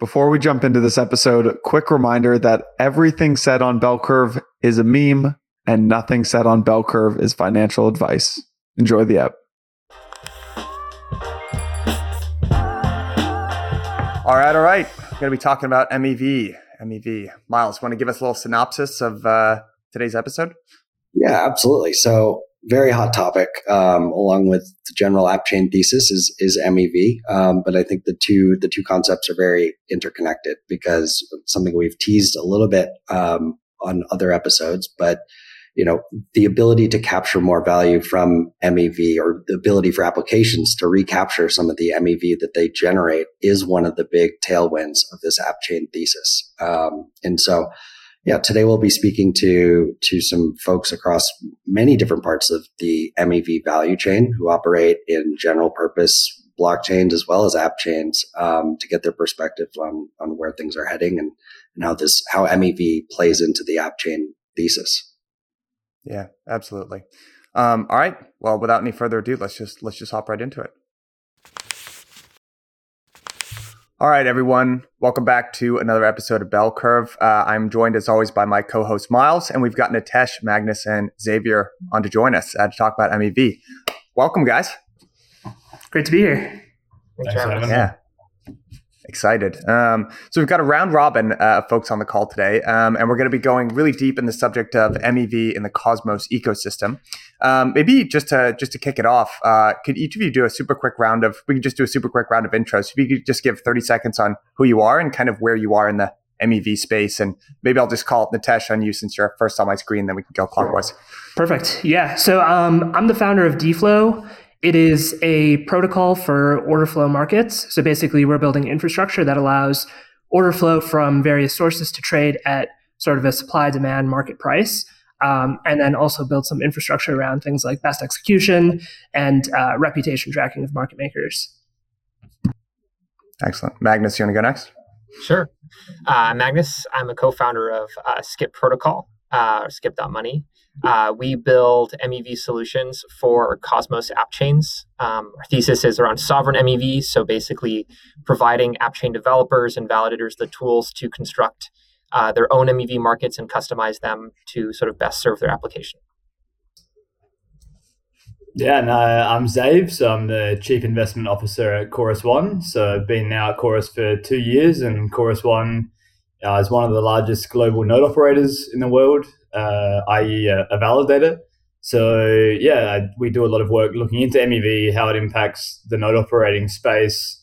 Before we jump into this episode, quick reminder that everything said on Bell Curve is a meme and nothing said on Bell Curve is financial advice. Enjoy the app. All right, all right. We're going to be talking about MEV. MEV. Myles, want to give us a little synopsis of uh, today's episode? Yeah, absolutely. So, very hot topic, um, along with the general app chain thesis is is MEV. Um, but I think the two the two concepts are very interconnected because something we've teased a little bit um, on other episodes, but you know the ability to capture more value from MEV or the ability for applications to recapture some of the MEV that they generate is one of the big tailwinds of this app chain thesis. Um, and so yeah, today we'll be speaking to to some folks across many different parts of the MEV value chain who operate in general purpose blockchains as well as app chains um, to get their perspective on on where things are heading and, and how this how MEV plays into the app chain thesis. Yeah, absolutely. Um, all right. Well, without any further ado, let's just let's just hop right into it. All right, everyone. Welcome back to another episode of Bell Curve. Uh, I'm joined, as always, by my co-host Myles, and we've got Nitesh, Maghnus, and Xavier on to join us uh, to talk about MEV. Welcome, guys. Great to be here. Thanks, Thanks yeah excited. Um, so we've got a round robin uh, folks on the call today, um, and we're going to be going really deep in the subject of MEV in the Cosmos ecosystem. Um, maybe just to just to kick it off, uh, could each of you do a super quick round of? We could just do a super quick round of intros. If you could just give thirty seconds on who you are and kind of where you are in the MEV space, and maybe I'll just call it Nitesh on you since you're first on my screen. Then we can go clockwise. Perfect. Yeah. So um, I'm the founder of DFlow. It is a protocol for order flow markets. So basically, we're building infrastructure that allows order flow from various sources to trade at sort of a supply demand market price. Um, and then also build some infrastructure around things like best execution and uh, reputation tracking of market makers. Excellent. Maghnus, you want to go next? Sure. Uh, Maghnus, I'm a co founder of uh, Skip Protocol, uh, skip.money. Uh, we build MEV solutions for Cosmos app chains. Um, our thesis is around sovereign MEV, so basically providing app chain developers and validators the tools to construct uh, their own MEV markets and customize them to sort of best serve their application. Yeah, and uh, I'm Xave, so I'm the Chief Investment Officer at Chorus One. So I've been now at Chorus for two years, and Chorus One uh, is one of the largest global node operators in the world uh, i.e., a, a, validator. So yeah, we do a lot of work looking into MEV, how it impacts the node operating space,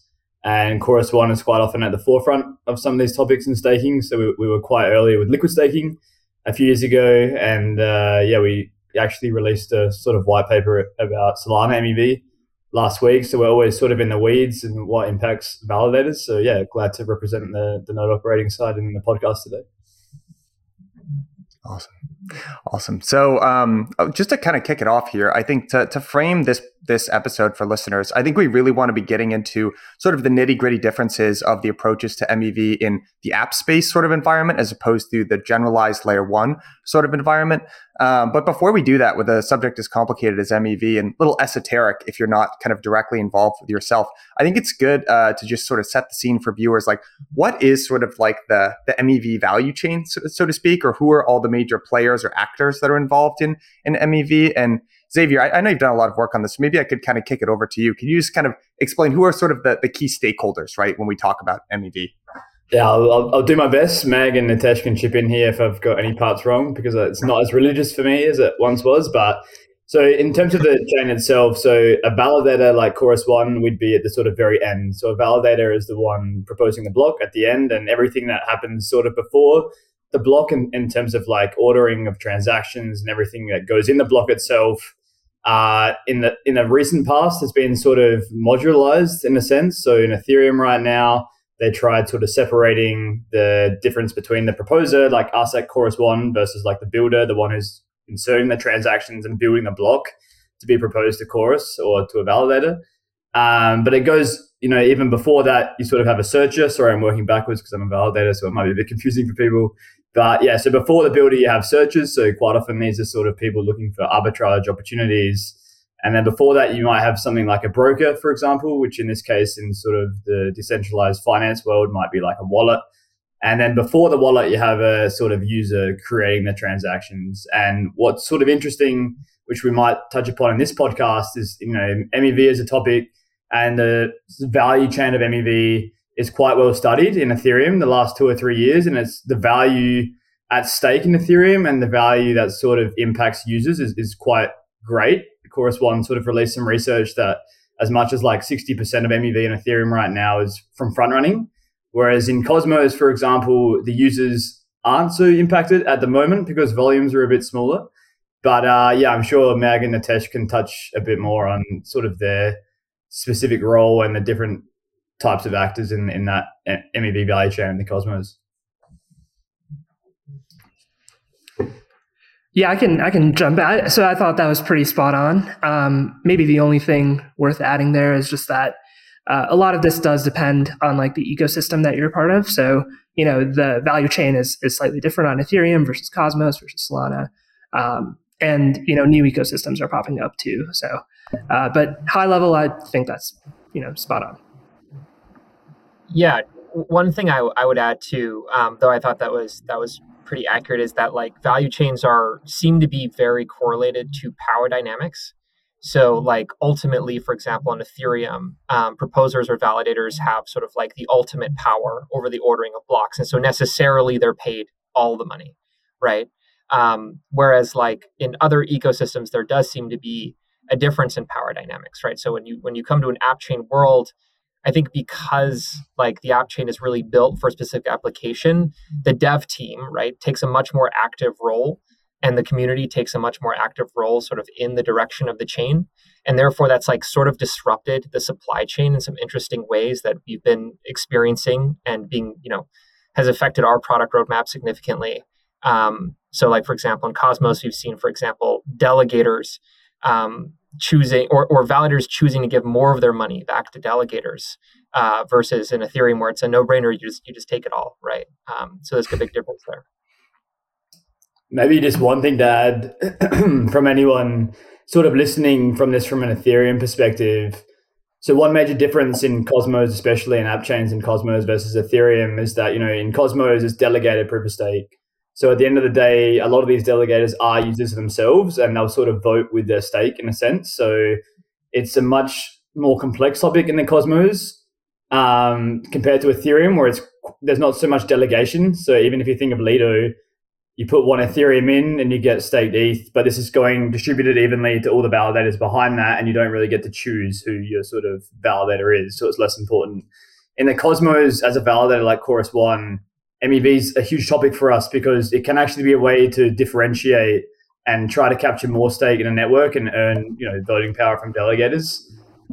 and Chorus One is quite often at the forefront of some of these topics in staking. So we, we were quite early with liquid staking a few years ago, and uh, yeah, we actually released a sort of white paper about Solana MEV last week. So we're always sort of in the weeds and what impacts validators. So yeah, glad to represent the, the node operating side in the podcast today. Awesome. Awesome. So, um, just to kind of kick it off here, I think to, to frame this this episode for listeners, I think we really want to be getting into sort of the nitty gritty differences of the approaches to MEV in the app space sort of environment as opposed to the generalized layer one sort of environment. Um, but before we do that, with a subject as complicated as MEV and a little esoteric, if you're not kind of directly involved with yourself, I think it's good uh, to just sort of set the scene for viewers. Like, what is sort of like the the MEV value chain, so, so to speak, or who are all the major players or actors that are involved in in MEV and Xavier, I, I, know you've done a lot of work on this. Maybe I could kind of kick it over to you. Can you just kind of explain who are sort of the, the key stakeholders, right, when we talk about MEV? Yeah, I'll, I'll, do my best. Meg and Nitesh can chip in here if I've got any parts wrong because it's not as religious for me as it once was. But so in terms of the chain itself, so a validator like Chorus One would be at the sort of very end. So a validator is the one proposing the block at the end, and everything that happens sort of before the block in, in terms of like ordering of transactions and everything that goes in the block itself uh, in the in the recent past has been sort of modularized in a sense. So in Ethereum right now, they tried sort of separating the difference between the proposer, like us at Chorus One, versus like the builder, the one who's inserting the transactions and building the block to be proposed to Chorus or to a validator. Um, but it goes, you know, even before that, you sort of have a searcher. Sorry, I'm working backwards because I'm a validator, so it might be a bit confusing for people. But yeah, so before the builder, you have searches. So quite often these are sort of people looking for arbitrage opportunities. And then before that, you might have something like a broker, for example, which in this case, in sort of the decentralized finance world, might be like a wallet. And then before the wallet, you have a sort of user creating the transactions. And what's sort of interesting, which we might touch upon in this podcast, is you know MEV as a topic and the value chain of MEV is quite well studied in Ethereum the last two or three years, and it's the value at stake in Ethereum and the value that sort of impacts users is, is quite great. Chorus One sort of released some research that as much as like 60% of MEV in Ethereum right now is from front running. Whereas in Cosmos, for example, the users aren't so impacted at the moment because volumes are a bit smaller. But uh, yeah, I'm sure Mag and Nitesh can touch a bit more on sort of their specific role and the different types of actors in, in that MEV value chain in the Cosmos. Yeah, I can I can jump. in. so I thought that was pretty spot on. Um, maybe the only thing worth adding there is just that uh, a lot of this does depend on like the ecosystem that you're part of. So you know the value chain is is slightly different on Ethereum versus Cosmos versus Solana, um, and you know new ecosystems are popping up too. So, uh, but high level, I think that's you know spot on. Yeah, one thing I, I would add to, um, though I thought that was that was pretty accurate is that like value chains are seem to be very correlated to power dynamics. So like ultimately, for example, on Ethereum, um, proposers or validators have sort of like the ultimate power over the ordering of blocks, and so necessarily they're paid all the money, right? Um, whereas like in other ecosystems, there does seem to be a difference in power dynamics, right? So when you when you come to an app chain world, I think because like the app chain is really built for a specific application, the dev team, right, takes a much more active role and the community takes a much more active role sort of in the direction of the chain. And therefore that's like sort of disrupted the supply chain in some interesting ways that we've been experiencing and being, you know, has affected our product roadmap significantly. Um, so like for example, in Cosmos, we've seen, for example, delegators um, choosing or, or validators choosing to give more of their money back to delegators uh, versus in Ethereum where it's a no-brainer. You just you just take it all, right? Um, so there's a big difference there. Maybe just one thing to add from anyone sort of listening from this from an Ethereum perspective. So one major difference in Cosmos, especially in app chains in Cosmos versus Ethereum, is that you know in Cosmos it's delegated proof of stake. So at the end of the day, a lot of these delegators are users themselves and they'll sort of vote with their stake in a sense. So it's a much more complex topic in the Cosmos um, compared to Ethereum, where it's there's not so much delegation. So even if you think of Lido, you put one Ethereum in and you get staked ETH, but this is going distributed evenly to all the validators behind that, and you don't really get to choose who your sort of validator is. So it's less important. In the Cosmos, as a validator like Chorus One, MEV is a huge topic for us because it can actually be a way to differentiate and try to capture more stake in a network and earn, you know, voting power from delegators.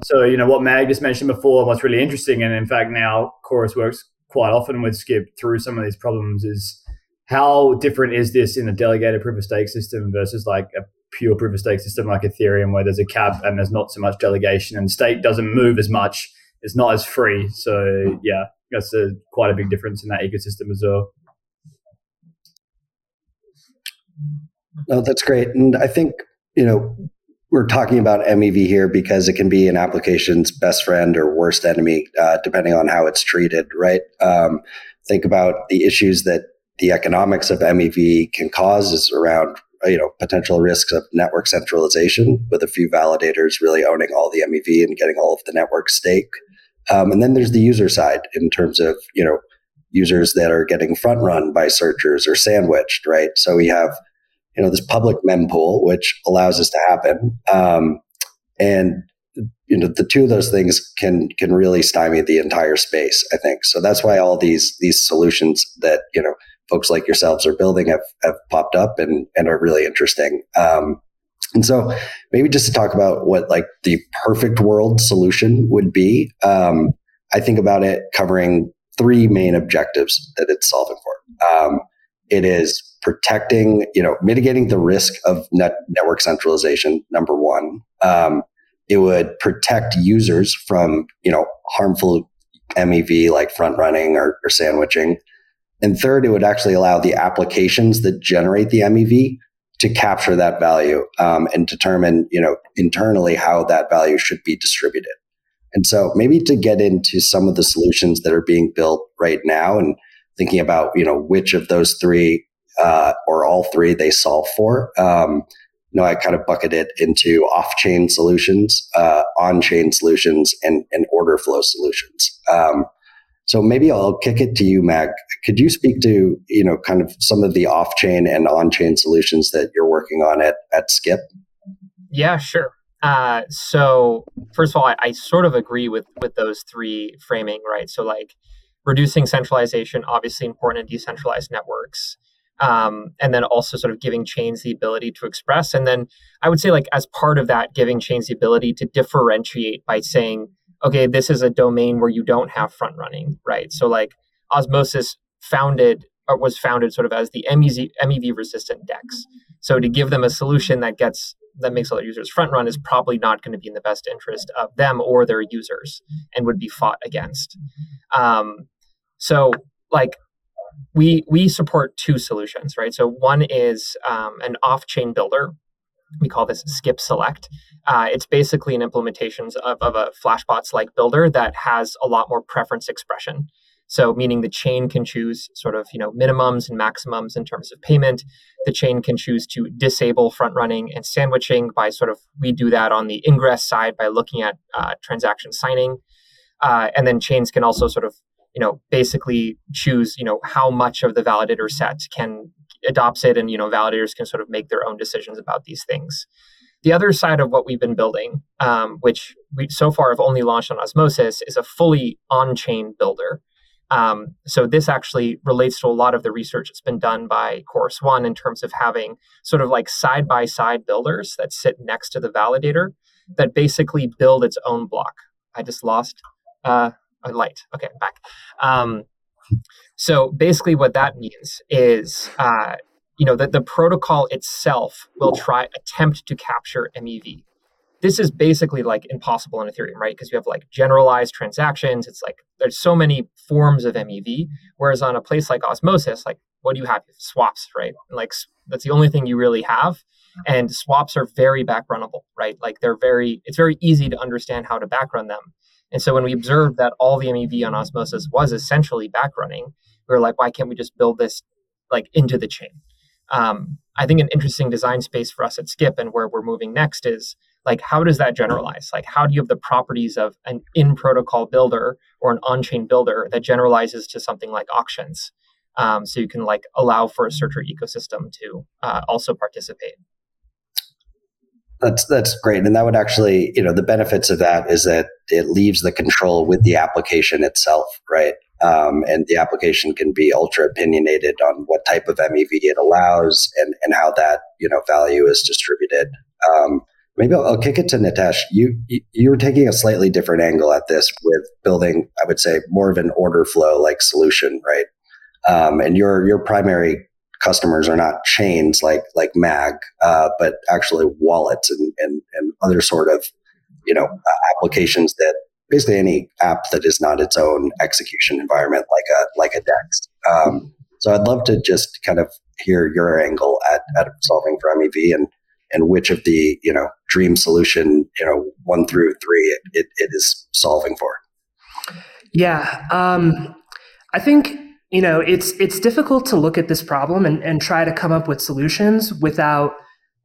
So, you know, what Mag just mentioned before, what's really interesting, and in fact now Chorus works quite often with Skip through some of these problems is how different is this in a delegated proof of stake system versus like a pure proof of stake system like Ethereum where there's a cap and there's not so much delegation and stake doesn't move as much. It's not as free. So yeah, that's a, quite a big difference in that ecosystem as well. No, that's great. And I think, you know, we're talking about MEV here because it can be an application's best friend or worst enemy, uh, depending on how it's treated, right? Um, think about the issues that the economics of MEV can cause is around, you know, potential risks of network centralization with a few validators really owning all the MEV and getting all of the network stake. Um, and then there's the user side in terms of, you know, users that are getting front run by searchers or sandwiched, right? So we have, you know, this public mempool, which allows this to happen. Um, and, you know, the two of those things can, can really stymie the entire space, I think. So that's why all these, these solutions that, you know, folks like yourselves are building have, have popped up and, and are really interesting. Um, and so maybe just to talk about what like the perfect world solution would be, um, I think about it covering three main objectives that it's solving for. Um, it is protecting, you know, mitigating the risk of net network centralization. Number one, um, it would protect users from, you know, harmful MEV like front running or, or sandwiching. And third, it would actually allow the applications that generate the MEV to capture that value um, and determine, you know, internally how that value should be distributed. And so maybe to get into some of the solutions that are being built right now and thinking about, you know, which of those three uh, or all three they solve for. Um, you know, I kind of bucket it into off-chain solutions, uh, on-chain solutions, and, and order flow solutions. Um, so maybe I'll kick it to you, Mag. Could you speak to you know kind of some of the off-chain and on-chain solutions that you're working on at at Skip? Yeah, sure. Uh, so first of all, I, I, sort of agree with with those three framing, right? So like reducing centralization, obviously important in decentralized networks, um, and then also sort of giving chains the ability to express, and then I would say like as part of that, giving chains the ability to differentiate by saying okay, this is a domain where you don't have front running, right? So like Osmosis founded or was founded sort of as the MEV, resistant DEX. So to give them a solution that gets that makes other users front run is probably not going to be in the best interest of them or their users and would be fought against. Um, so like we we support two solutions, right? So one is um, an off-chain builder. We call this Skip Select, uh, it's basically an implementation of, of a Flashbots like builder that has a lot more preference expression. So, meaning the chain can choose sort of you know minimums and maximums in terms of payment. The chain can choose to disable front running and sandwiching by sort of we do that on the ingress side by looking at uh, transaction signing, uh, and then chains can also sort of you know basically choose you know how much of the validator set can adopts it, and you know validators can sort of make their own decisions about these things. The other side of what we've been building, um, which we so far have only launched on Osmosis, is a fully on chain builder. Um, so this actually relates to a lot of the research that's been done by Chorus One in terms of having sort of like side by side builders that sit next to the validator that basically build its own block. I just lost uh, a light. Okay, back. Um, so basically, what that means is uh, you know, that the protocol itself will try attempt to capture MEV. This is basically like impossible in Ethereum, right? Because you have like generalized transactions. It's like there's so many forms of MEV. Whereas on a place like Osmosis, like what do you have? Swaps, right? And like that's the only thing you really have. And swaps are very backrunnable, right? Like they're very, it's very easy to understand how to backrun them. And so when we observed that all the MEV on Osmosis was essentially backrunning, we were like, why can't we just build this like into the chain? um, I think an interesting design space for us at Skip and where we're moving next is like how does that generalize? Like how do you have the properties of an in protocol builder or an on chain builder that generalizes to something like auctions? Um, so you can like allow for a searcher ecosystem to uh, also participate. That's that's great, and that would actually, you know, the benefits of that is that it leaves the control with the application itself, right? Um, and the application can be ultra opinionated on what type of MEV it allows and, and how that you know value is distributed. Um, maybe I'll, I'll, kick it to Nitesh. You you were taking a slightly different angle at this with building, I would say, more of an order flow like solution, right? Um, and your your primary customers are not chains like like Mag, uh, but actually wallets and, and and other sort of you know uh, applications that basically any app that is not its own execution environment, like a like a Dex. Um, so I'd love to just kind of hear your angle at, at solving for MEV and and which of the you know dream solution you know one through three it, it, it is solving for. Yeah, um, I think you know it's it's difficult to look at this problem and, and try to come up with solutions without,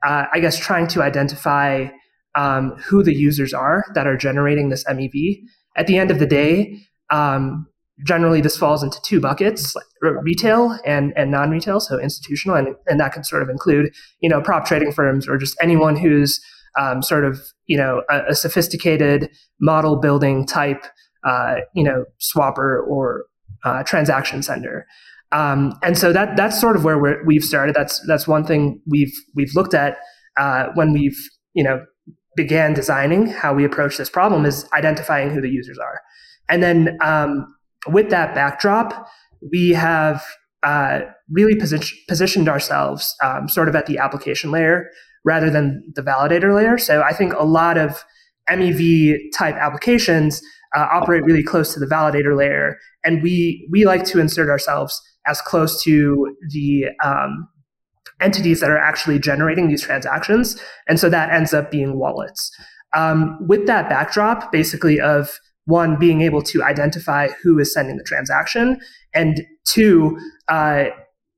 uh, I guess, trying to identify um, who the users are that are generating this MEV. At the end of the day, um, generally this falls into two buckets like retail and, and non-retail so institutional and, and that can sort of include you know prop trading firms or just anyone who's um, sort of you know a, a sophisticated model building type uh, you know swapper or uh, transaction sender um, and so that that's sort of where we have started that's that's one thing we've we've looked at uh, when we've you know began designing how we approach this problem is identifying who the users are. And then um, with that backdrop, we have uh, really position, positioned ourselves um, sort of at the application layer rather than the validator layer. So I think a lot of MEV type applications uh, operate really close to the validator layer, and we we like to insert ourselves as close to the um, entities that are actually generating these transactions. And so that ends up being wallets. Um, with that backdrop, basically, of one, being able to identify who is sending the transaction, and two, uh,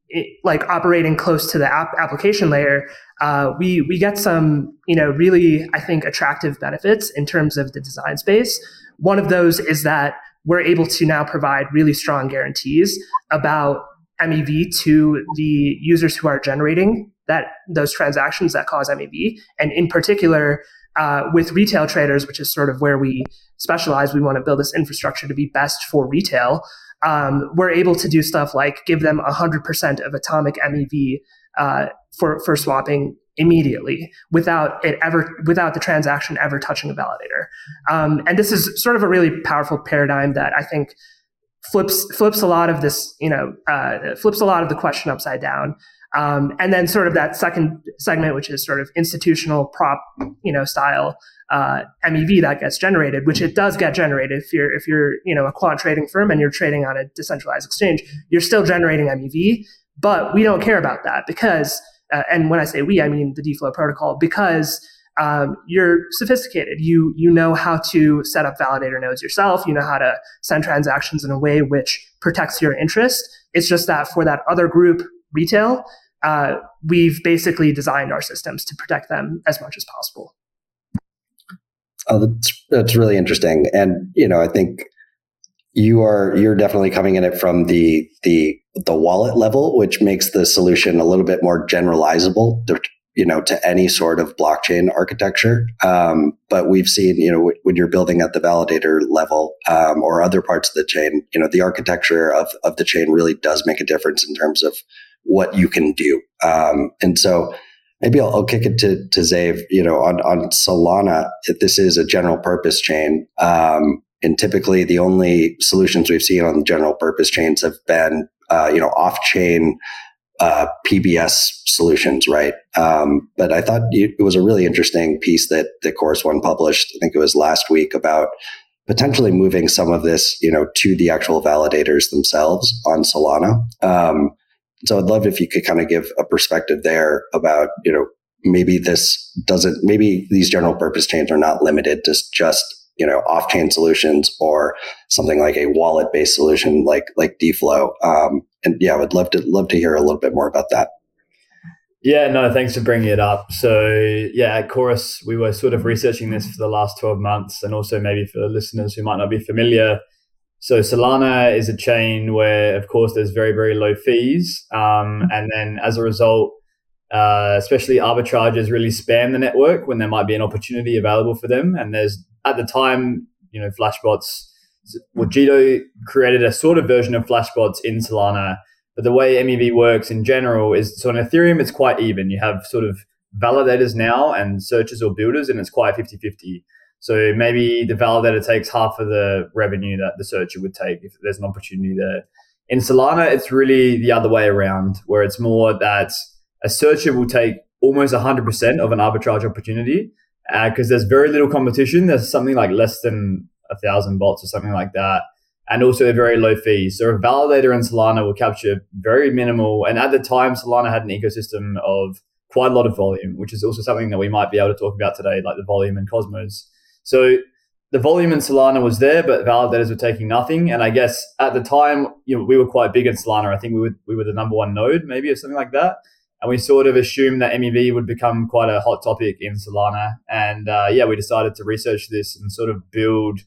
it, like operating close to the app application layer, uh, we we get some you know really I think attractive benefits in terms of the design space. One of those is that we're able to now provide really strong guarantees about MEV to the users who are generating that those transactions that cause MEV, and in particular uh, with retail traders, which is sort of where we specialize. We want to build this infrastructure to be best for retail. Um, we're able to do stuff like give them 100% of atomic MEV uh, for for swapping immediately without it ever without the transaction ever touching a validator. Um, and this is sort of a really powerful paradigm that I think flips flips a lot of this you know uh, flips a lot of the question upside down. Um, and then sort of that second segment, which is sort of institutional prop, you know, style uh, MEV that gets generated, which it does get generated. If you're if you're you know a quant trading firm and you're trading on a decentralized exchange, you're still generating MEV. But we don't care about that because, uh, and when I say we, I mean the DFlow protocol, because um, you're sophisticated. You you know how to set up validator nodes yourself. You know how to send transactions in a way which protects your interest. It's just that for that other group, retail, uh, we've basically designed our systems to protect them as much as possible. Oh, that's that's really interesting, and you know, I think you are you're definitely coming in it from the the the wallet level, which makes the solution a little bit more generalizable, to, you know, to any sort of blockchain architecture. Um, but we've seen, you know, when you're building at the validator level um, or other parts of the chain, you know, the architecture of of the chain really does make a difference in terms of what you can do. Um, and so maybe I'll, I'll, kick it to, to Xave, you know, on, on Solana, this is a general purpose chain. Um, and typically the only solutions we've seen on general purpose chains have been, uh, you know, off chain, uh, PBS solutions, right? Um, but I thought it was a really interesting piece that the Chorus One published. I think it was last week about potentially moving some of this, you know, to the actual validators themselves on Solana. Um, so I'd love if you could kind of give a perspective there about, you know, maybe this doesn't, maybe these general purpose chains are not limited to just, you know, off chain solutions or something like a wallet based solution like, like DFlow. Um, and yeah, I would love to, love to hear a little bit more about that. Yeah, no, thanks for bringing it up. So, yeah, at Chorus, we were sort of researching this for the last 12 months. And also, maybe for listeners who might not be familiar, so Solana is a chain where, of course, there's very very low fees, um, and then as a result, uh, especially arbitrageurs really spam the network when there might be an opportunity available for them. And there's at the time, you know, Flashbots. Well, Jito created a sort of version of Flashbots in Solana, but the way MEV works in general is so on Ethereum, it's quite even. You have sort of validators now and searchers or builders, and it's quite 50 50. So maybe the validator takes half of the revenue that the searcher would take if there's an opportunity there. In Solana, it's really the other way around, where it's more that a searcher will take almost 100% of an arbitrage opportunity because uh, there's very little competition. There's something like less than a thousand bots or something like that, and also a very low fees. So a validator in Solana will capture very minimal. And at the time, Solana had an ecosystem of quite a lot of volume, which is also something that we might be able to talk about today, like the volume in Cosmos. So the volume in Solana was there, but validators were taking nothing. And I guess at the time, you know, we were quite big in Solana. I think we were we were the number one node, maybe or something like that. And we sort of assumed that MEV would become quite a hot topic in Solana. And uh, yeah, we decided to research this and sort of build.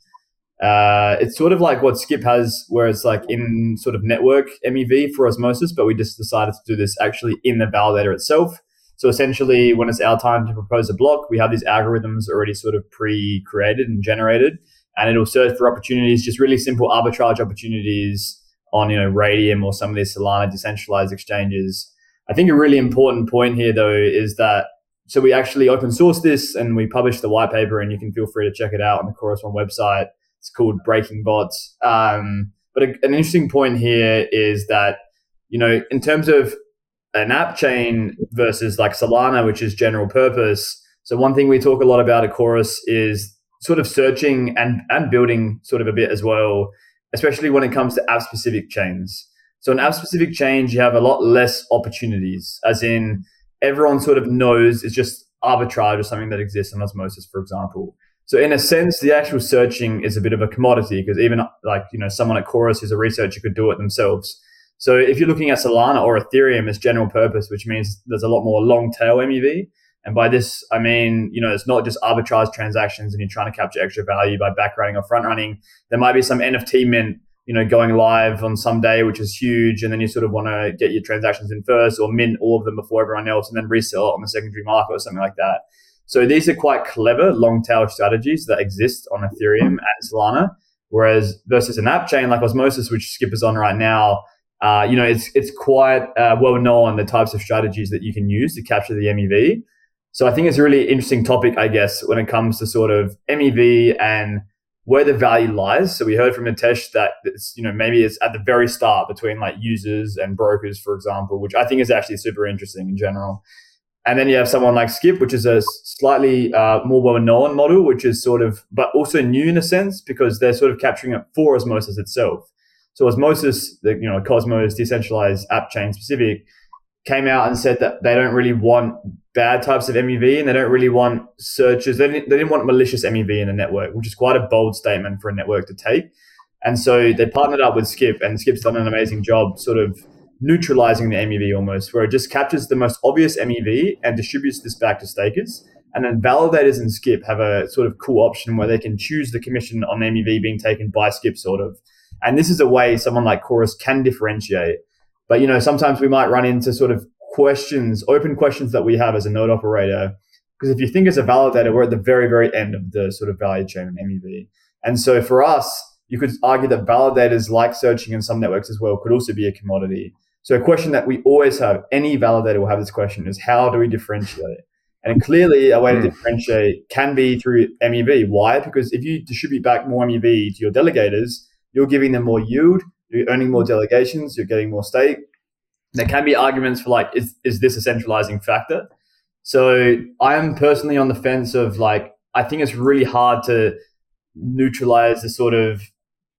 Uh, it's sort of like what Skip has, where it's like in sort of network MEV for osmosis, but we just decided to do this actually in the validator itself. So essentially, when it's our time to propose a block, we have these algorithms already sort of pre-created and generated, and it'll search for opportunities, just really simple arbitrage opportunities on you know Raydium or some of these Solana decentralized exchanges. I think a really important point here though is that so we actually open source this and we publish the white paper, and you can feel free to check it out on the Chorus One website. It's called Breaking Bots. Um, but a, an interesting point here is that you know in terms of an app chain versus like Solana, which is general purpose. So one thing we talk a lot about at Chorus is sort of searching and and building sort of a bit as well, especially when it comes to app specific chains. So an app specific change, you have a lot less opportunities, as in everyone sort of knows it's just arbitrage or something that exists in osmosis, for example. So in a sense, the actual searching is a bit of a commodity because even like, you know, someone at Chorus who's a researcher could do it themselves. So if you're looking at Solana or Ethereum as general purpose, which means there's a lot more long tail MEV. And by this, I mean, you know, it's not just arbitrage transactions and you're trying to capture extra value by back running or front running. There might be some NFT mint, you know, going live on some day, which is huge. And then you sort of want to get your transactions in first or mint all of them before everyone else and then resell it on the secondary market or something like that. So these are quite clever long tail strategies that exist on Ethereum and Solana. Whereas versus an app chain like Osmosis, which Skip is on right now, uh, you know, it's it's quite uh, well known the types of strategies that you can use to capture the MEV. So I think it's a really interesting topic, I guess, when it comes to sort of MEV and where the value lies. So we heard from Nitesh that it's, you know maybe it's at the very start between like users and brokers, for example, which I think is actually super interesting in general. And then you have someone like Skip, which is a slightly uh, more well-known model, which is sort of, but also new in a sense because they're sort of capturing it for Osmosis itself. So Osmosis, the you know Cosmos decentralized app chain specific, came out and said that they don't really want bad types of MEV and they don't really want searches. They didn't, they didn't want malicious MEV in the network, which is quite a bold statement for a network to take. And so they partnered up with Skip, and Skip's done an amazing job, sort of neutralizing the MEV almost, where it just captures the most obvious MEV and distributes this back to stakers. And then validators and Skip have a sort of cool option where they can choose the commission on MEV being taken by Skip, sort of. And this is a way someone like Chorus can differentiate. But you know, sometimes we might run into sort of questions, open questions that we have as a node operator. Because if you think as a validator, we're at the very, very end of the sort of value chain in MEV. And so for us, you could argue that validators like searching in some networks as well could also be a commodity. So a question that we always have, any validator will have this question is how do we differentiate? And clearly a way to hmm. differentiate can be through MEV. Why? Because if you distribute back more MEV to your delegators, you're giving them more yield, you're earning more mm. delegations, you're getting more stake. There can be arguments for like, is, is this a centralizing factor? So I am personally on the fence of like, I think it's really hard to neutralize the sort of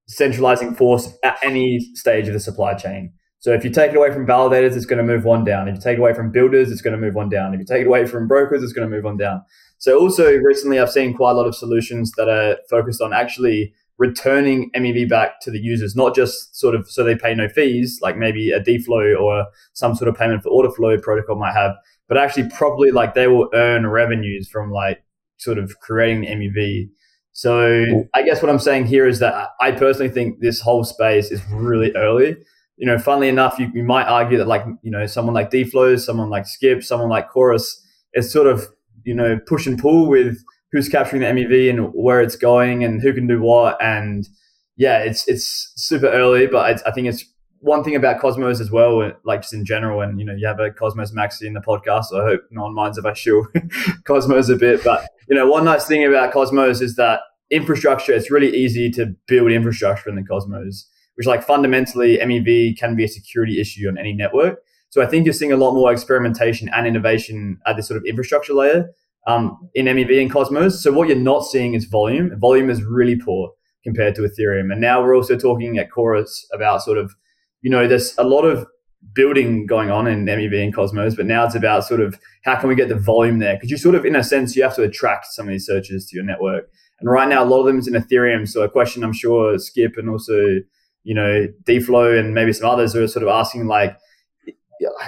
centralizing force at any stage of the supply chain. So if you take it away from validators, it's going to move one down. If you take it away from builders, it's going to move one down. If you take it away from brokers, it's going to move one down. So also recently, I've seen quite a lot of solutions that are focused on actually returning MEV back to the users, not just sort of so they pay no fees, like maybe a DFlow or some sort of payment for order flow protocol might have, but actually probably like they will earn revenues from like sort of creating the MEV. So I guess what I'm saying here is that I personally think this whole space is really early you know, funnily enough, you, you might argue that like, you know, someone like DFlow, someone like Skip, someone like Chorus is sort of, you know, push and pull with who's capturing the MEV and where it's going and who can do what. And yeah, it's it's super early, but I, I think it's one thing about Cosmos as well, like just in general, and you know, you have a Cosmos Maxi in the podcast. So I hope no one minds if I show Cosmos a bit. But you know, one nice thing about Cosmos is that infrastructure. It's really easy to build infrastructure in the Cosmos which like fundamentally MEV can be a security issue on any network. So I think you're seeing a lot more experimentation and innovation at this sort of infrastructure layer um, in MEV and Cosmos. So what you're not seeing is volume. Volume is really poor compared to Ethereum. And now we're also talking at Chorus about sort of, you know, there's a lot of building going on in MEV and Cosmos, but now it's about sort of how can we get the volume there? Because you sort of, in a sense, you have to attract some of these searches to your network. And right now, a lot of them is in Ethereum. So a question I'm sure Skip and also you know, DFlow and maybe some others are sort of asking like,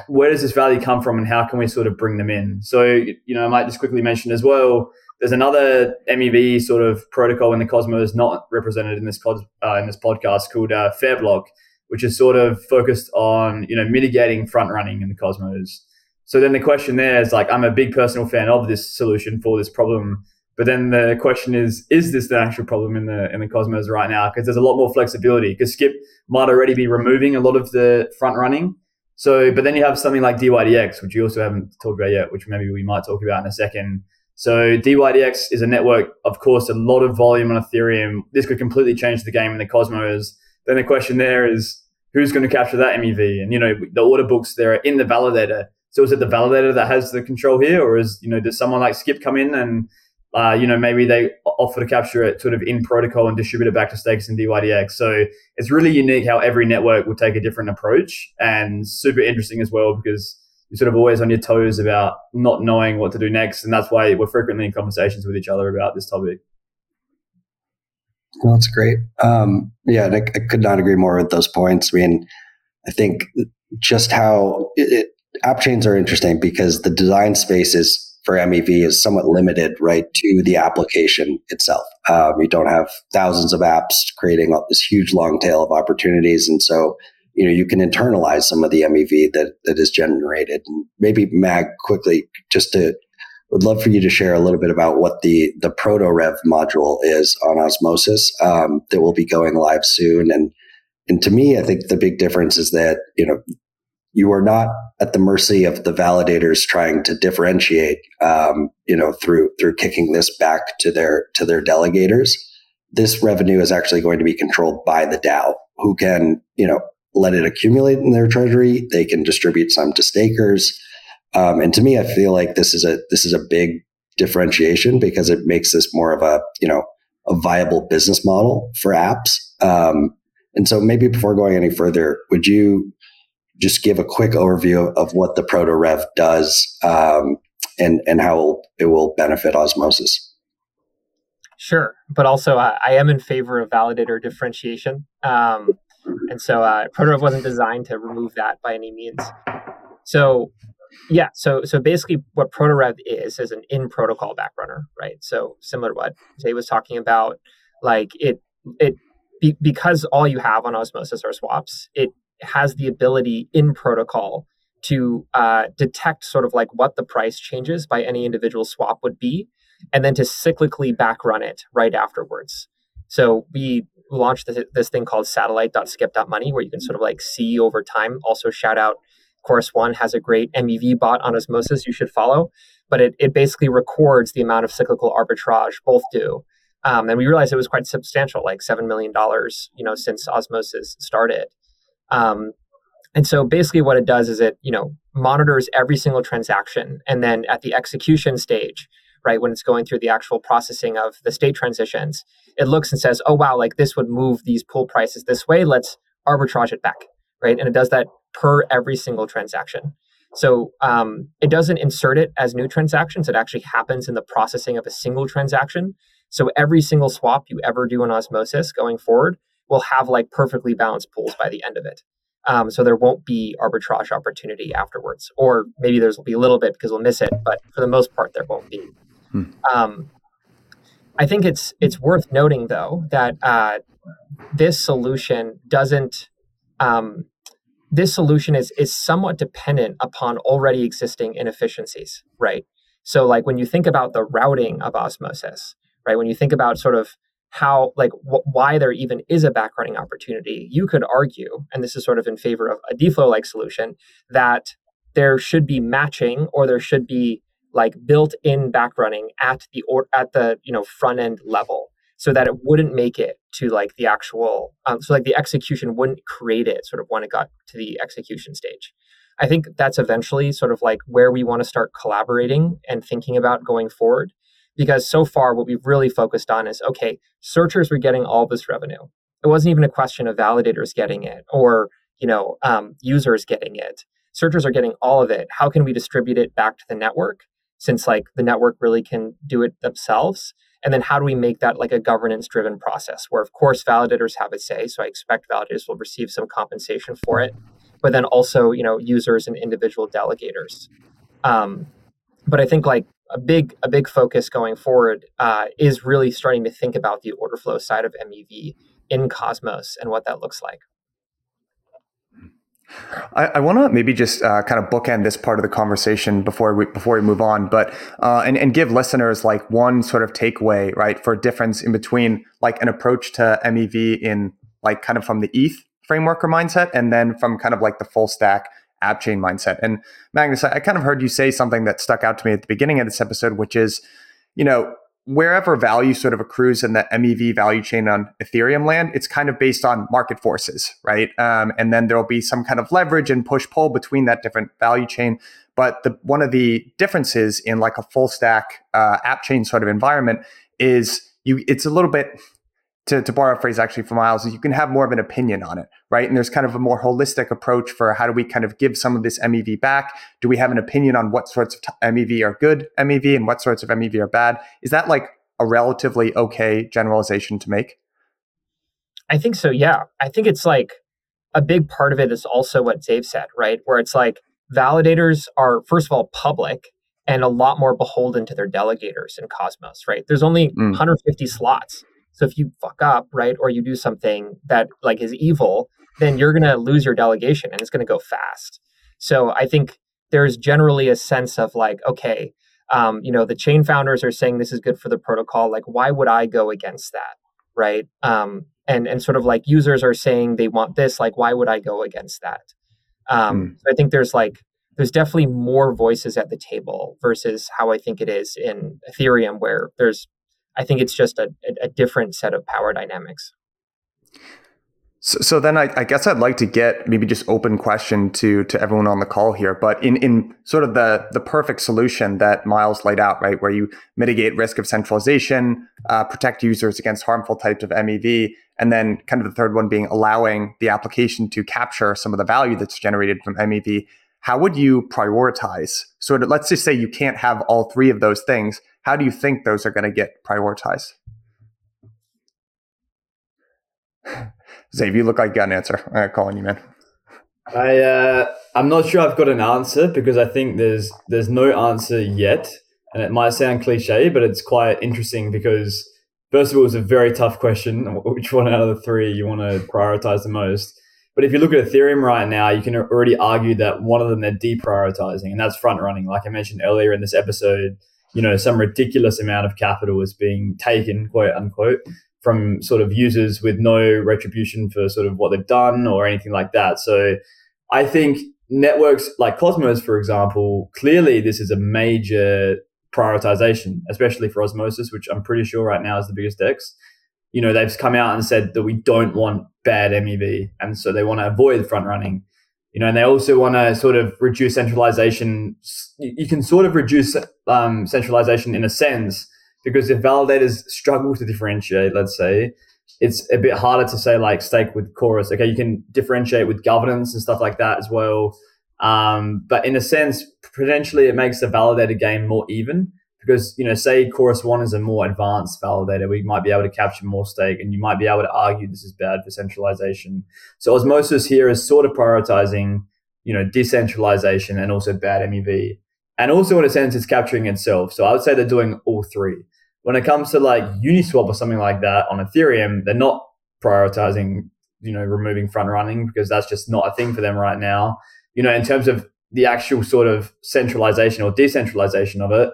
where does this value come from and how can we sort of bring them in? So, you know, I might just quickly mention as well, there's another MEV sort of protocol in the Cosmos not represented in this uh, in this podcast called uh, Fairblock, which is sort of focused on, you know, mitigating front running in the Cosmos. So then the question there is like, I'm a big personal fan of this solution for this problem but then the question is, is this the actual problem in the in the Cosmos right now? Because there's a lot more flexibility. Because Skip might already be removing a lot of the front running. So, but then you have something like DYDX, which you also haven't talked about yet, which maybe we might talk about in a second. So DYDX is a network, of course, a lot of volume on Ethereum. This could completely change the game in the Cosmos. Then the question there is, who's going to capture that MEV? And you know, the order books they're in the validator. So is it the validator that has the control here, or is you know, does someone like Skip come in and uh, you know, maybe they offer to capture it sort of in protocol and distribute it back to stakes in DYDX. So it's really unique how every network will take a different approach and super interesting as well because you're sort of always on your toes about not knowing what to do next. And that's why we're frequently in conversations with each other about this topic. Well, that's great. Um, yeah, I, I, could not agree more with those points. I mean, I think just how it, it, app chains are interesting because the design space is for MEV is somewhat limited, right, to the application itself. Um, you don't have thousands of apps creating this huge long tail of opportunities, and so you know you can internalize some of the MEV that that is generated. And maybe Mag quickly, just to would love for you to share a little bit about what the the ProtoRev module is on osmosis um, that will be going live soon and and to me i think the big difference is that you know you are not at the mercy of the validators trying to differentiate, um, you know, through through kicking this back to their to their delegators. This revenue is actually going to be controlled by the DAO, who can, you know, let it accumulate in their treasury. They can distribute some to stakers, um, and to me, I feel like this is a this is a big differentiation because it makes this more of a you know a viable business model for apps. Um, and so, maybe before going any further, would you just give a quick overview of what the ProtoRev does um, and and how it will benefit osmosis. Sure but also uh, i am in favor of validator differentiation um, and so uh, ProtoRev wasn't designed to remove that by any means. So yeah so so basically what ProtoRev is is an in protocol backrunner right? So similar to what jay was talking about like it it be, because all you have on osmosis are swaps it has the ability in protocol to uh, detect sort of like what the price changes by any individual swap would be, and then to cyclically back run it right afterwards. So we launched this, this thing called satellite.skip.money where you can sort of like see over time. Also, shout out Chorus One has a great MEV bot on Osmosis you should follow, but it, it basically records the amount of cyclical arbitrage both do. Um, and we realized it was quite substantial, like $7 million, you know, since Osmosis started. Um, and so basically what it does is it, you know, monitors every single transaction. And then at the execution stage, right, when it's going through the actual processing of the state transitions, it looks and says, oh, wow, like this would move these pool prices this way. Let's arbitrage it back, right? And it does that per every single transaction. So um, it doesn't insert it as new transactions. It actually happens in the processing of a single transaction. So every single swap you ever do in Osmosis going forward will have like perfectly balanced pools by the end of it. Um, so there won't be arbitrage opportunity afterwards, or maybe there's will be a little bit because we'll miss it, but for the most part, there won't be. Hmm. Um, I think it's it's worth noting though that uh, this solution doesn't. Um, this solution is is somewhat dependent upon already existing inefficiencies, right? So, like when you think about the routing of osmosis, right? When you think about sort of how like wh- why there even is a backrunning opportunity you could argue and this is sort of in favor of a dflow like solution that there should be matching or there should be like built-in backrunning at the or at the you know front end level so that it wouldn't make it to like the actual um, so like the execution wouldn't create it sort of when it got to the execution stage. I think that's eventually sort of like where we want to start collaborating and thinking about going forward because so far what we've really focused on is okay searchers were getting all this revenue. It wasn't even a question of validators getting it or you know um, users getting it. Searchers are getting all of it. How can we distribute it back to the network since like the network really can do it themselves? And then how do we make that like a governance driven process where of course validators have a say so i expect validators will receive some compensation for it but then also you know users and individual delegators. Um, but i think like a big a big focus going forward uh, is really starting to think about the order flow side of MEV in Cosmos and what that looks like. I, I want to maybe just uh, kind of bookend this part of the conversation before we before we move on, but uh, and and give listeners like one sort of takeaway, right, for a difference in between like an approach to MEV in like kind of from the ETH framework or mindset, and then from kind of like the full stack app chain mindset. And Maghnus, I kind of heard you say something that stuck out to me at the beginning of this episode, which is, you know, wherever value sort of accrues in the MEV value chain on Ethereum land, it's kind of based on market forces, right? Um, and then there'll be some kind of leverage and push pull between that different value chain. But the, one of the differences in like a full stack uh, app chain sort of environment is you. It's a little bit to, to borrow a phrase actually from Myles, is you can have more of an opinion on it, right? And there's kind of a more holistic approach for how do we kind of give some of this MEV back? Do we have an opinion on what sorts of t- MEV are good MEV and what sorts of MEV are bad? Is that like a relatively okay generalization to make? I think so, yeah. I think it's like a big part of it is also what Dave said, right? Where it's like validators are, first of all, public and a lot more beholden to their delegators in Cosmos, right? There's only mm. 150 slots so if you fuck up, right, or you do something that like is evil, then you're going to lose your delegation and it's going to go fast. So I think there's generally a sense of like, okay, um, you know, the chain founders are saying this is good for the protocol. Like, why would I go against that, right? Um, and and sort of like users are saying they want this. Like, why would I go against that? Um, mm. So I think there's like there's definitely more voices at the table versus how I think it is in Ethereum, where there's I think it's just a, a different set of power dynamics. So, so then I, I, guess I'd like to get maybe just open question to to everyone on the call here, but in in sort of the the perfect solution that Myles laid out, right, where you mitigate risk of centralization, uh, protect users against harmful types of MEV, and then kind of the third one being allowing the application to capture some of the value that's generated from MEV. How would you prioritize? Sort of, let's just say you can't have all three of those things how do you think those are going to get prioritized? Xave, you look like you got an answer. I'm calling you, man. I uh, I'm not sure I've got an answer because I think there's there's no answer yet, and it might sound cliche, but it's quite interesting because first of all, it's a very tough question. Which one out of the three you want to prioritize the most? But if you look at Ethereum right now, you can already argue that one of them they're deprioritizing, and that's front running. Like I mentioned earlier in this episode, you know some ridiculous amount of capital is being taken quote unquote from sort of users with no retribution for sort of what they've done or anything like that. So i think networks like cosmos for example clearly this is a major prioritization especially for osmosis which i'm pretty sure right now is the biggest dex you know they've come out and said that we don't want bad mev and so they want to avoid front running you know, and they also want to sort of reduce centralization. You can sort of reduce um, centralization in a sense because if validators struggle to differentiate, let's say, it's a bit harder to say like stake with chorus. Okay, you can differentiate with governance and stuff like that as well. Um, but in a sense, potentially it makes the validator game more even because you know say chorus one is a more advanced validator we might be able to capture more stake and you might be able to argue this is bad for centralization. So osmosis here is sort of prioritizing you know decentralization and also bad mev and also in a sense it's capturing itself. So i would say they're doing all three. When it comes to like uniswap or something like that on ethereum they're not prioritizing you know removing front running because that's just not a thing for them right now. You know in terms of the actual sort of centralization or decentralization of it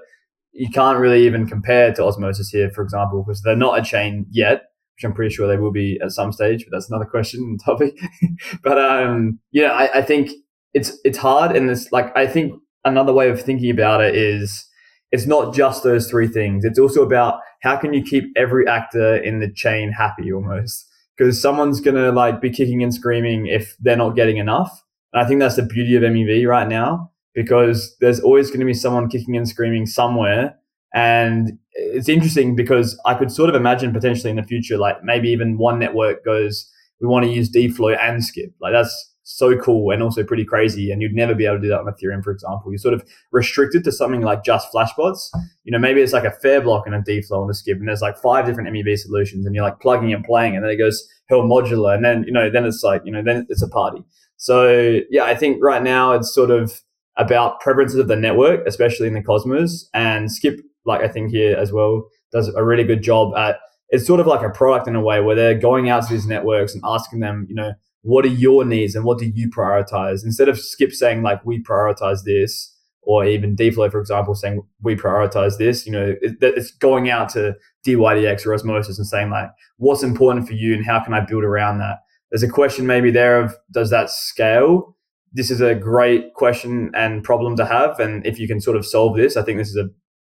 you can't really even compare to Osmosis here, for example, because they're not a chain yet, which I'm pretty sure they will be at some stage, but that's another question and topic. but um, yeah, I, I think it's it's hard, and it's like I think another way of thinking about it is it's not just those three things. It's also about how can you keep every actor in the chain happy almost. Because someone's gonna like be kicking and screaming if they're not getting enough. And I think that's the beauty of MEV right now because there's always going to be someone kicking and screaming somewhere. And it's interesting because I could sort of imagine potentially in the future, like maybe even one network goes, we want to use DFlow and Skip. Like that's so cool and also pretty crazy. And you'd never be able to do that on Ethereum, for example. You're sort of restricted to something like just flashbots. You know, maybe it's like a FairBlock and a DFlow and a skip, and there's like five different MEV solutions, and you're like plugging and playing, and then it goes hell modular, and then you know, then it's like, you know, then it's a party. So yeah, I think right now it's sort of about preferences of the network, especially in the Cosmos. And Skip, like I think here as well, does a really good job at it's sort of like a product in a way where they're going out to these networks and asking them, you know, what are your needs and what do you prioritize? Instead of Skip saying like we prioritize this, or even DFlow, for example, saying we prioritize this, you know, it, it's going out to DYDX or Osmosis and saying like, what's important for you and how can I build around that? There's a question maybe there of does that scale? This is a great question and problem to have. And if you can sort of solve this, I think this is a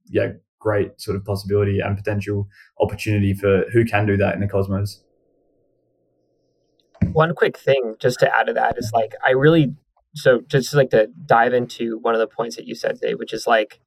yeah great sort of possibility and potential opportunity for who can do that in the Cosmos. One quick thing just to add to that is like I really so just like to dive into one of the points that you said today, which is like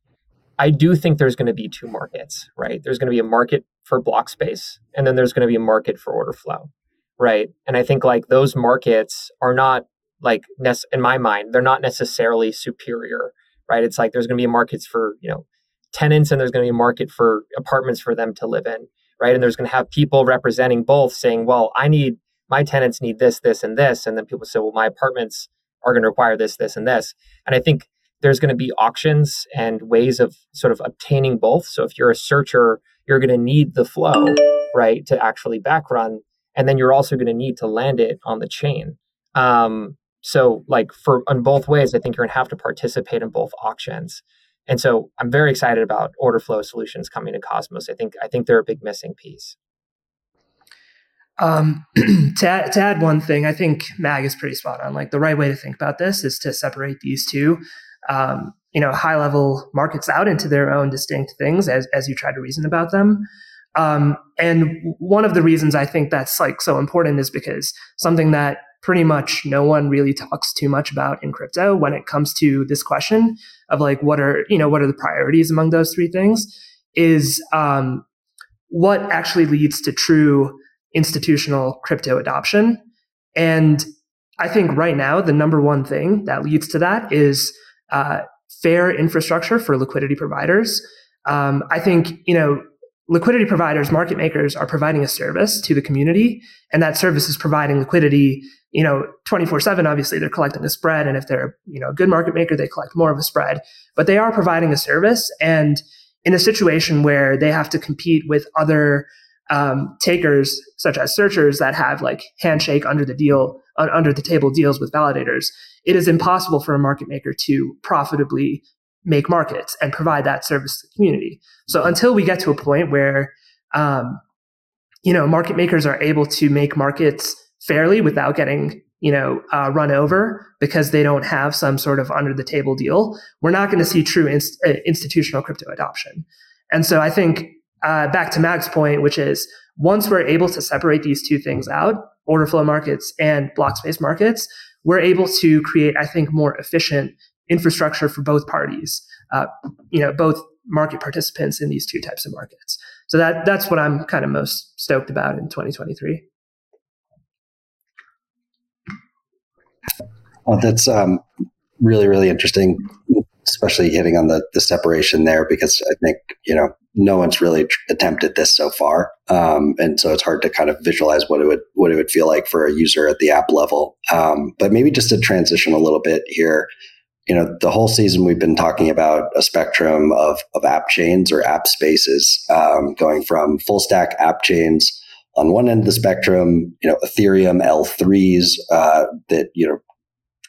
I do think there's going to be two markets, right? There's going to be a market for block space, and then there's going to be a market for order flow, right? And I think like those markets are not like in my mind, they're not necessarily superior, right? It's like there's going to be markets for you know tenants, and there's going to be a market for apartments for them to live in, right? And there's going to have people representing both, saying, well, I need my tenants need this, this, and this, and then people say, well, my apartments are going to require this, this, and this. And I think there's going to be auctions and ways of sort of obtaining both. So if you're a searcher, you're going to need the flow, right, to actually back run And then you're also going to need to land it on the chain. Um, so like for on both ways, I think you're to have to participate in both auctions. And so I'm very excited about order flow solutions coming to Cosmos. I think I think they're a big missing piece. Um, to, add, to add one thing, I think Mag is pretty spot on. Like the right way to think about this is to separate these two, um, you know, high level markets out into their own distinct things as, as you try to reason about them. Um, and one of the reasons I think that's like so important is because something that pretty much no one really talks too much about in crypto when it comes to this question of like what are you know what are the priorities among those three things is um, what actually leads to true institutional crypto adoption. And I think right now, the number one thing that leads to that is uh, fair infrastructure for liquidity providers. Um, I think, you know, liquidity providers, market makers are providing a service to the community, and that service is providing liquidity, you know, 24 7. Obviously, they're collecting a spread. And if they're, you know, a good market maker, they collect more of a spread, but they are providing a service. And in a situation where they have to compete with other um, takers such as searchers that have like handshake under the deal uh, under the table deals with validators it is impossible for a market maker to profitably make markets and provide that service to the community. So until we get to a point where um, you know market makers are able to make markets fairly without getting you know uh, run over because they don't have some sort of under the table deal we're not going to see true inst- uh, institutional crypto adoption. And so i think uh, back to Mag's point, which is once we're able to separate these two things out, order flow markets and block space markets, we're able to create, I think, more efficient infrastructure for both parties, uh, you know, both market participants in these two types of markets. So that that's what I'm kind of most stoked about in 2023. Well, that's um, really really interesting, especially hitting on the the separation there because I think you know no one's really attempted this so far, um, and so it's hard to kind of visualize what it would what it would feel like for a user at the app level. Um, but maybe just to transition a little bit here, you know, the whole season we've been talking about a spectrum of of app chains or app spaces, um, going from full stack app chains on one end of the spectrum, you know, Ethereum L3s uh, that you know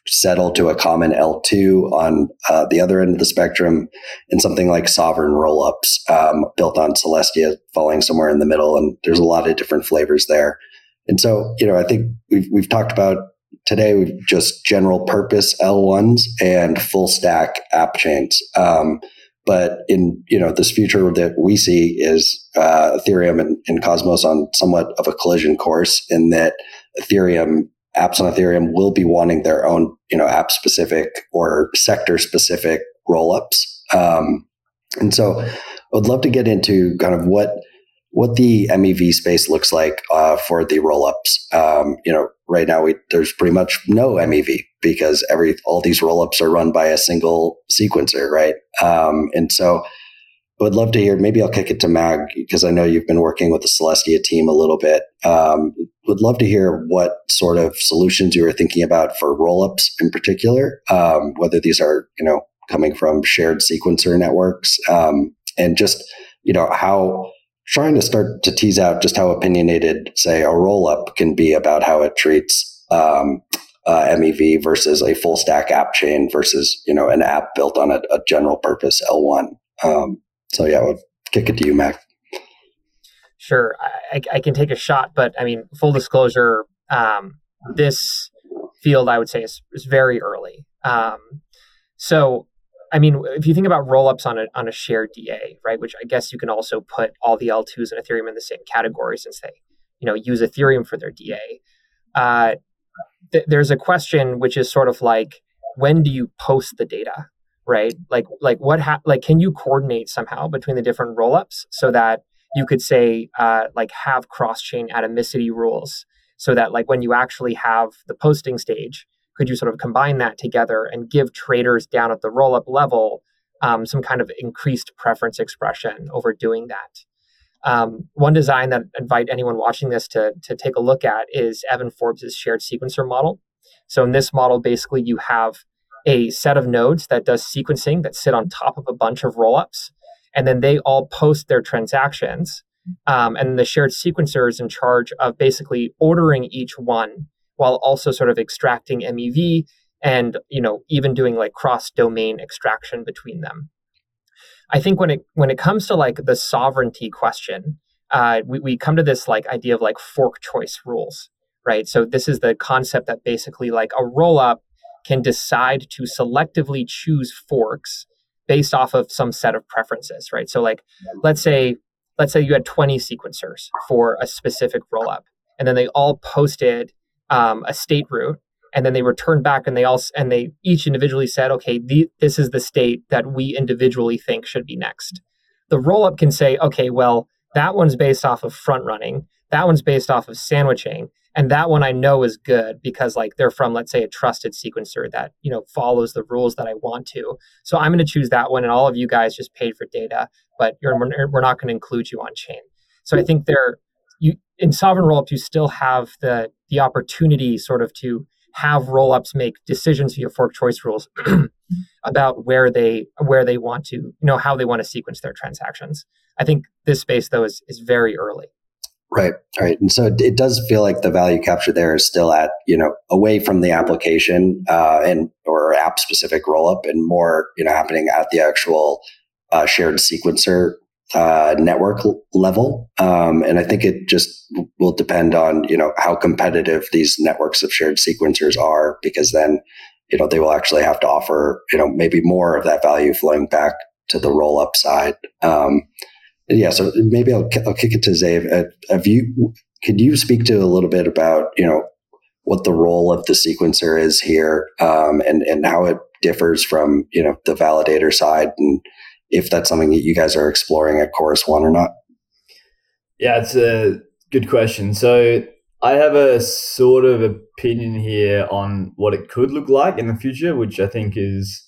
settle to a common L2 on uh, the other end of the spectrum, and something like sovereign rollups um, built on Celestia falling somewhere in the middle. And there's a lot of different flavors there. And so, you know, I think we've, we've talked about today, we've just general purpose L1s and full stack app chains. Um, but in you know this future that we see is uh, Ethereum and, and Cosmos on somewhat of a collision course in that Ethereum apps on Ethereum will be wanting their own, you know, app specific or sector specific rollups. Um, and so I would love to get into kind of what what the MEV space looks like uh, for the rollups. Um, you know, right now we, there's pretty much no MEV because every all these rollups are run by a single sequencer, right? Um, and so would love to hear. Maybe I'll kick it to Mag because I know you've been working with the Celestia team a little bit. Um, would love to hear what sort of solutions you are thinking about for rollups in particular. Um, whether these are you know coming from shared sequencer networks, um, and just you know how trying to start to tease out just how opinionated, say, a rollup can be about how it treats um, uh, MEV versus a full stack app chain versus you know an app built on a, a general purpose L1. Um, so yeah, I would kick it to you, Mag. Sure, I, I can take a shot, but I mean, full disclosure, um, this field I would say is, is very early. Um, so I mean, if you think about rollups on a on a shared DA, right, which I guess you can also put all the L2s and Ethereum in the same category since they, you know, use Ethereum for their DA. Uh, th- there's a question which is sort of like, when do you post the data, right? Like, like what, ha- like, can you coordinate somehow between the different rollups so that you could say, uh, like, have cross chain atomicity rules so that, like, when you actually have the posting stage, could you sort of combine that together and give traders down at the roll up level um, some kind of increased preference expression over doing that? Um, one design that I invite anyone watching this to, to take a look at is Evan Forbes' shared sequencer model. So in this model, basically you have a set of nodes that does sequencing that sit on top of a bunch of rollups, and then they all post their transactions. Um, and the shared sequencer is in charge of basically ordering each one while also sort of extracting MEV and you know even doing like cross domain extraction between them. I think when it when it comes to like the sovereignty question, uh, we, we come to this like idea of like fork choice rules, right? So this is the concept that basically like a roll up can decide to selectively choose forks based off of some set of preferences, right? So like let's say let's say you had 20 sequencers for a specific rollup, and then they all posted um, a state root and then they returned back and they all and they each individually said okay the, this is the state that we individually think should be next. The roll up can say okay well that one's based off of front running that one's based off of sandwiching and that one i know is good because like they're from let's say a trusted sequencer that you know follows the rules that i want to. So i'm going to choose that one and all of you guys just paid for data but we're, we're not going to include you on chain. So i think there you in sovereign rollups you still have the the opportunity sort of to have rollups make decisions via fork choice rules about where they where they want to you know how they want to sequence their transactions. I think this space though is is very early. Right right. And so it does feel like the value capture there is still at you know away from the application uh, and or app specific rollup and more you know happening at the actual uh, shared sequencer uh, network level. Um, and I think it just will depend on, you know, how competitive these networks of shared sequencers are, because then, you know, they will actually have to offer, you know, maybe more of that value flowing back to the roll up side. Um, yeah. So maybe I'll, I'll kick it to Xave. Uh, have you, could you speak to a little bit about, you know, what the role of the sequencer is here um, and, and how it differs from, you know, the validator side and, if that's something that you guys are exploring at Chorus One or not. Yeah, it's a good question. So I have a sort of opinion here on what it could look like in the future, which I think is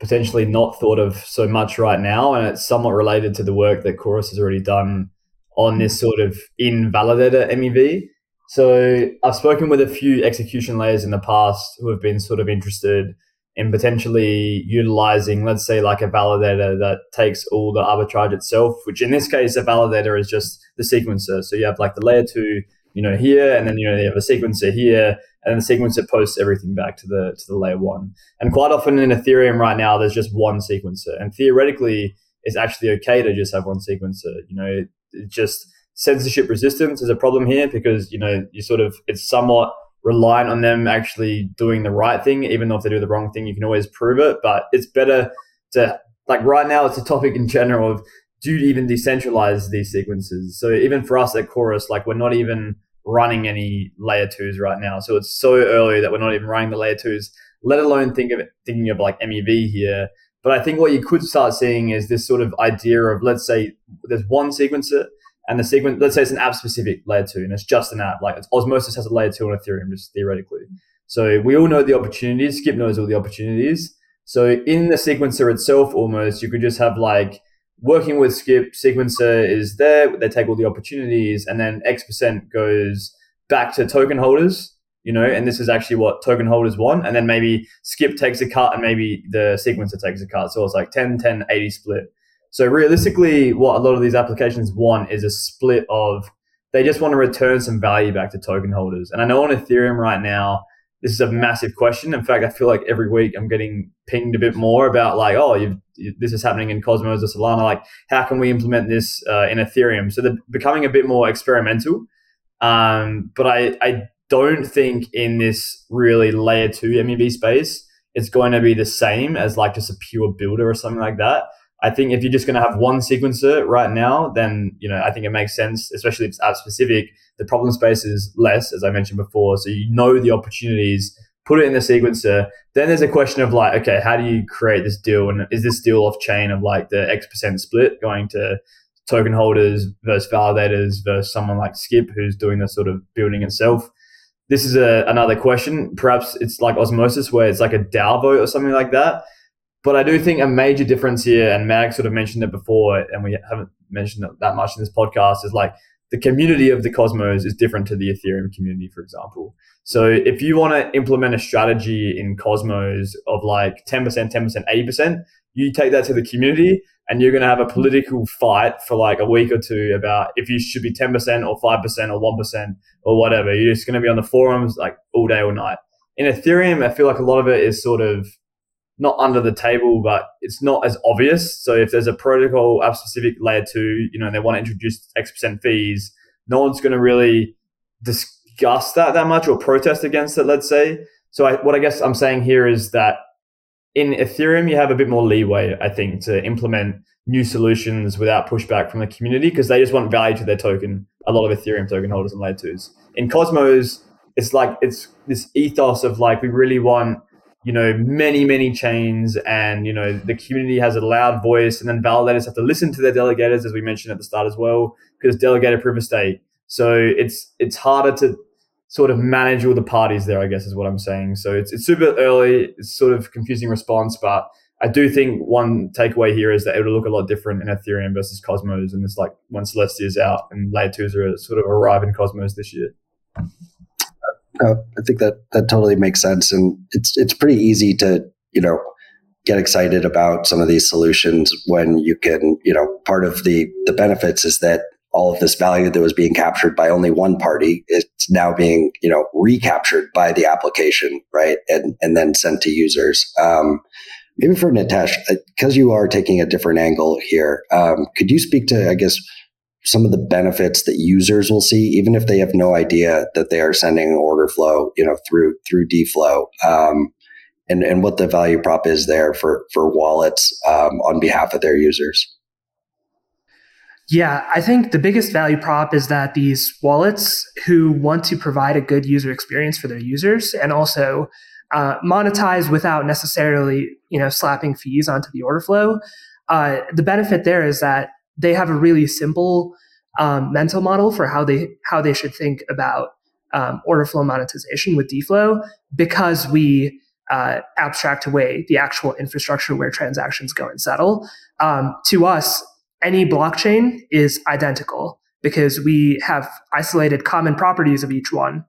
potentially not thought of so much right now. And it's somewhat related to the work that Chorus has already done on this sort of invalidator MEV. So I've spoken with a few execution layers in the past who have been sort of interested and potentially utilizing, let's say, like a validator that takes all the arbitrage itself, which in this case, a validator is just the sequencer. So you have like the layer two, you know, here, and then you know you have a sequencer here, and the sequencer posts everything back to the to the layer one. And quite often in Ethereum right now, there's just one sequencer, and theoretically, it's actually okay to just have one sequencer. You know, it, it just censorship resistance is a problem here because you know you sort of it's somewhat reliant on them actually doing the right thing, even though if they do the wrong thing, you can always prove it. But it's better to like right now. It's a topic in general of do you even decentralize these sequences? So even for us at Chorus, like we're not even running any layer twos right now. So it's so early that we're not even running the layer twos, let alone think of it, thinking of like MEV here. But I think what you could start seeing is this sort of idea of let's say there's one sequencer and the sequence, let's say it's an app specific layer two, and it's just an app. Like Osmosis has a layer two on Ethereum, just theoretically. So we all know the opportunities. Skip knows all the opportunities. So in the sequencer itself, almost you could just have like working with Skip. Sequencer is there. They take all the opportunities, and then X percent goes back to token holders. You know, and this is actually what token holders want. And then maybe Skip takes a cut, and maybe the sequencer takes a cut. So it's like 10, 10, 80 split. So realistically, what a lot of these applications want is a split of they just want to return some value back to token holders. And I know on Ethereum right now, this is a massive question. In fact, I feel like every week I'm getting pinged a bit more about like, oh, you this is happening in Cosmos or Solana. Like, how can we implement this uh, in Ethereum? So they're becoming a bit more experimental. Um, but I, I don't think in this really layer two MEV space, it's going to be the same as like just a pure builder or something like that. I think if you're just going to have one sequencer right now, then you know I think it makes sense, especially if it's app specific. The problem space is less, as I mentioned before, so you know the opportunities. Put it in the sequencer. Then there's a question of like, okay, how do you create this deal? And is this deal off chain of like the X percent split going to token holders versus validators versus someone like Skip who's doing the sort of building itself? This is a, another question. Perhaps it's like osmosis, where it's like a DAO vote or something like that but I do think a major difference here, and Mag sort of mentioned it before, and we haven't mentioned it that much in this podcast, is like the community of the Cosmos is different to the Ethereum community, for example. So if you want to implement a strategy in Cosmos of like 10%, 10%, 80%, you take that to the community and you're going to have a political fight for like a week or two about if you should be 10% or 5% or 1% or whatever. You're just going to be on the forums like all day, all night. In Ethereum, I feel like a lot of it is sort of not under the table, but it's not as obvious. So if there's a protocol app specific layer two, you know, and they want to introduce X percent fees, no one's going to really discuss that that much or protest against it, let's say. So I, what I guess I'm saying here is that in Ethereum, you have a bit more leeway, I think, to implement new solutions without pushback from the community because they just want value to their token. A lot of Ethereum token holders and layer twos. In Cosmos, it's like it's this ethos of like we really want you know, many, many chains and, you know, the community has a loud voice and then validators have to listen to their delegators, as we mentioned at the start as well, because delegated proof of stake. So it's, it's harder to sort of manage all the parties there, I guess is what I'm saying. So it's, it's super early. It's sort of confusing response, but I do think one takeaway here is that it'll look a lot different in Ethereum versus Cosmos. And it's like when Celestia is out and layer twos are sort of arrive in Cosmos this year. I think that that totally makes sense, and it's it's pretty easy to you know get excited about some of these solutions when you can you know part of the the benefits is that all of this value that was being captured by only one party it's now being you know recaptured by the application right? And and then sent to users. Um, maybe for nitesh because uh, you are taking a different angle here um, could you speak to i guess some of the benefits that users will see, even if they have no idea that they are sending an order flow, you know, through through DFlow, um, and and what the value prop is there for for wallets um, on behalf of their users. Yeah, I think the biggest value prop is that these wallets who want to provide a good user experience for their users and also uh, monetize without necessarily, you know, slapping fees onto the order flow. Uh, the benefit there is that they have a really simple um, mental model for how they how they should think about um, order flow monetization with DFlow because we uh, abstract away the actual infrastructure where transactions go and settle. Um, to us, any blockchain is identical because we have isolated common properties of each one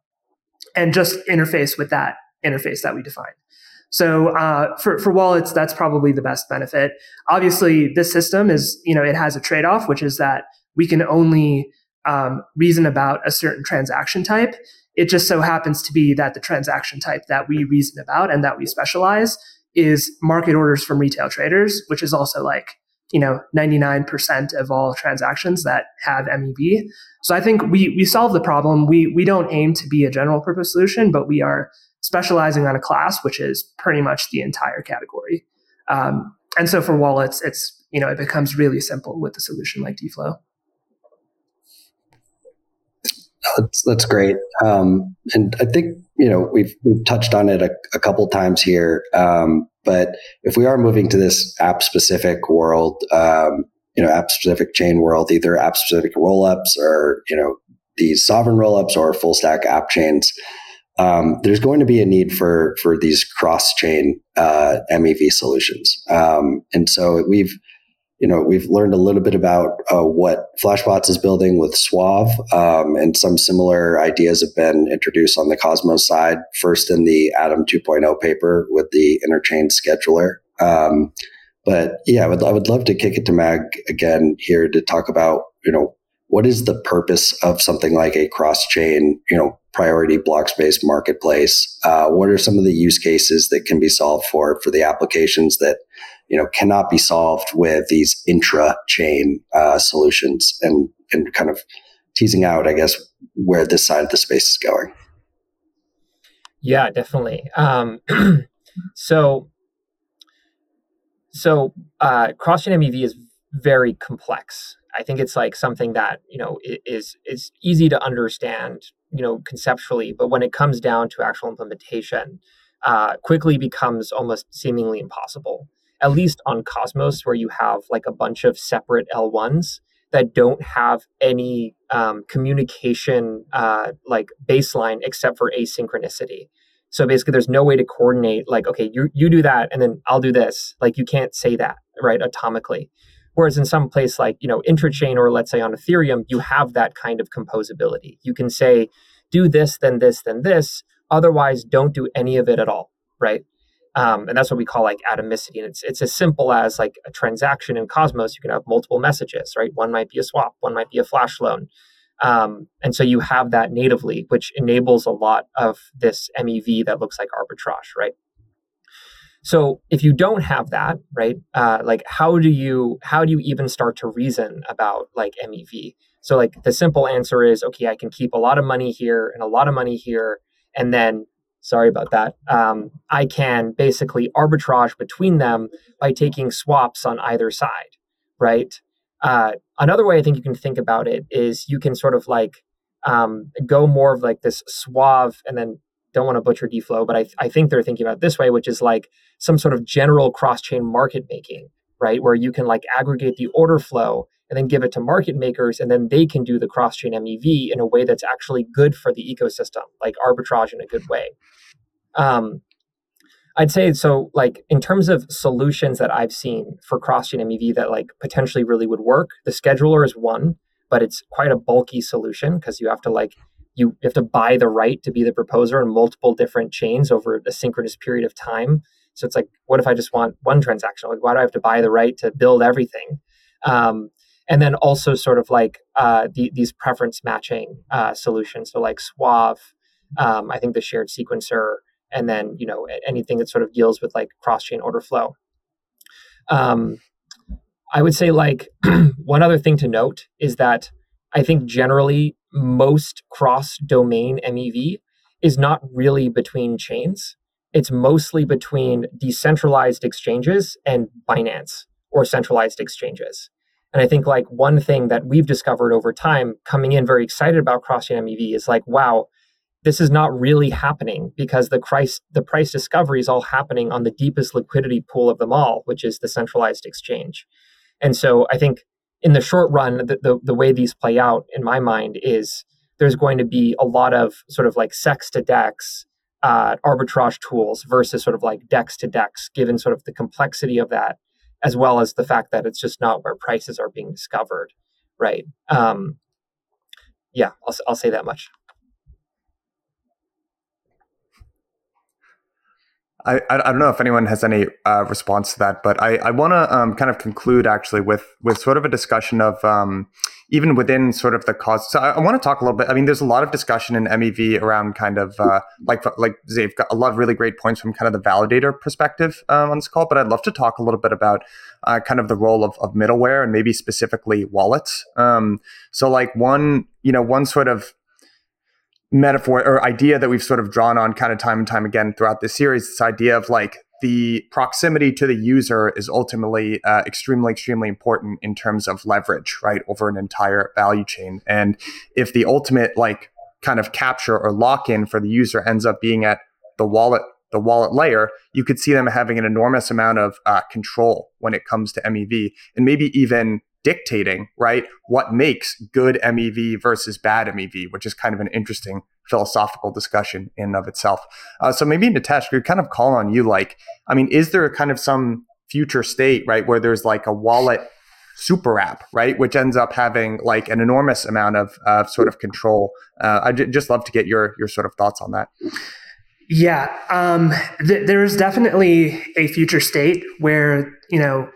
and just interface with that interface that we define. So uh, for for wallets, that's probably the best benefit. Obviously, this system is you know it has a trade off, which is that we can only um, reason about a certain transaction type. It just so happens to be that the transaction type that we reason about and that we specialize is market orders from retail traders, which is also like you know 99% of all transactions that have MEV. So I think we we solve the problem. We we don't aim to be a general purpose solution, but we are specializing on a class, which is pretty much the entire category. Um, and so for wallets, it's you know it becomes really simple with a solution like DFlow. That's, that's great, um, and I think you know we've we've touched on it a, a couple times here. Um, but if we are moving to this app specific world, um, you know, app specific chain world, either app specific rollups or you know these sovereign rollups or full stack app chains, um, there's going to be a need for for these cross chain uh, MEV solutions, um, and so we've you know we've learned a little bit about uh, what Flashbots is building with Suave, um, and some similar ideas have been introduced on the Cosmos side. First in the Atom 2.0 paper with the interchain scheduler. Um, but yeah, I would, I would love to kick it to Mag again here to talk about you know what is the purpose of something like a cross chain you know priority block space marketplace? Uh, what are some of the use cases that can be solved for for the applications that you know cannot be solved with these intra chain uh, solutions and and kind of teasing out, I guess, where this side of the space is going. Yeah, definitely. Um, So, so uh, cross-chain MEV is very complex. I think it's like something that you know is is easy to understand, you know, conceptually, but when it comes down to actual implementation, uh, quickly becomes almost seemingly impossible. At least on Cosmos, where you have like a bunch of separate L1s that don't have any um, communication uh, like baseline except for asynchronicity. So basically, there's no way to coordinate. Like, okay, you you do that, and then I'll do this. Like, you can't say that right atomically. Whereas in some place like you know Interchain or let's say on Ethereum, you have that kind of composability. You can say, do this, then this, then this. Otherwise, don't do any of it at all, right? Um, and that's what we call like atomicity. And it's it's as simple as like a transaction in Cosmos. You can have multiple messages, right? One might be a swap, one might be a flash loan, um, and so you have that natively, which enables a lot of this MEV that looks like arbitrage, right? So if you don't have that, right, uh, like how do you how do you even start to reason about like MEV? So like the simple answer is okay, I can keep a lot of money here and a lot of money here, and then sorry about that. Um, I can basically arbitrage between them by taking swaps on either side, right? Uh, another way I think you can think about it is you can sort of like um, go more of like this suave and then don't want to butcher DFlow, but I, I think they're thinking about this way, which is like some sort of general cross chain market making, right? Where you can like aggregate the order flow and then give it to market makers, and then they can do the cross chain MEV in a way that's actually good for the ecosystem, like arbitrage in a good way. Um, I'd say so. Like in terms of solutions that I've seen for cross-chain MEV that like potentially really would work, the scheduler is one, but it's quite a bulky solution because you have to like you, have to buy the right to be the proposer in multiple different chains over a synchronous period of time. So it's like, what if I just want one transaction? Like, why do I have to buy the right to build everything? Um, and then also sort of like uh, the, these preference matching uh, solutions. So like Suave, um, I think the shared sequencer, and then you know anything that sort of deals with like cross chain order flow. Um, I would say like one other thing to note is that I think generally most cross domain MEV is not really between chains. It's mostly between decentralized exchanges and Binance or centralized exchanges. And I think like one thing that we've discovered over time coming in very excited about cross chain MEV is like, wow, this is not really happening because the price the price discovery is all happening on the deepest liquidity pool of them all, which is the centralized exchange. And so I think in the short run, the, the, the way these play out in my mind is there's going to be a lot of sort of like CEX to dex uh, arbitrage tools versus sort of like dex to dex, given sort of the complexity of that, as well as the fact that it's just not where prices are being discovered, right? Um, yeah, I'll, I'll say that much. I, I don't know if anyone has any uh, response to that, but I, I want to um, kind of conclude actually with with sort of a discussion of um, even within sort of the cause. So I, I want to talk a little bit. I mean, there's a lot of discussion in MEV around kind of uh, like like they've got a lot of really great points from kind of the validator perspective um, on this call. But I'd love to talk a little bit about uh, kind of the role of, of middleware and maybe specifically wallets. Um, so like one you know one sort of metaphor or idea that we've sort of drawn on kind of time and time again throughout this series this idea of like the proximity to the user is ultimately uh, extremely extremely important in terms of leverage right over an entire value chain. And if the ultimate like kind of capture or lock in for the user ends up being at the wallet the wallet layer you could see them having an enormous amount of uh, control when it comes to mev and maybe even dictating, right, what makes good MEV versus bad MEV, which is kind of an interesting philosophical discussion in and of itself. Uh, so maybe Nitesh, we kind of call on you. Like, I mean, is there a kind of some future state, right, where there's like a wallet super app, right, which ends up having like an enormous amount of sort of control? Uh, just love to get your your sort of thoughts on that. Yeah, um, th- there is definitely a future state where you know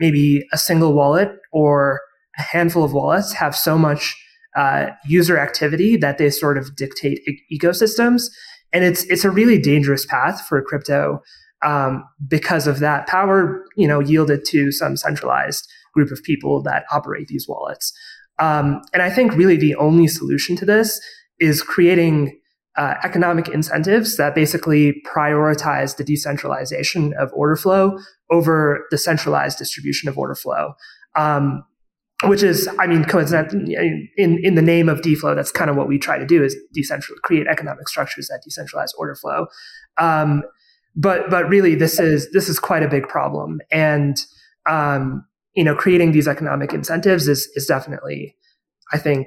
maybe a single wallet or a handful of wallets have so much uh, user activity that they sort of dictate e- ecosystems, and it's it's a really dangerous path for crypto um, because of that power, you know, yielded to some centralized group of people that operate these wallets. Um, and I think really the only solution to this is creating uh, economic incentives that basically prioritize the decentralization of order flow over the centralized distribution of order flow. Um, which is, I mean, coincident in, in the name of DFlow, that's kind of what we try to do is decentral, create economic structures that decentralize order flow. Um, but, but really this is, this is quite a big problem. And, um, you know, creating these economic incentives is, is definitely, I think,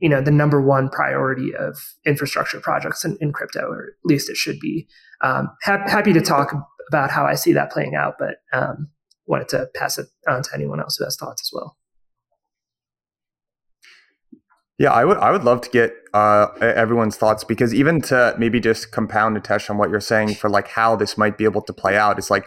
you know, the number one priority of infrastructure projects in, in crypto, or at least it should be. Um, ha- happy to talk about how I see that playing out, but um, wanted to pass it on to anyone else who has thoughts as well. Yeah, I would I would love to get uh, everyone's thoughts because even to maybe just compound Nitesh on what you're saying for like how this might be able to play out it's like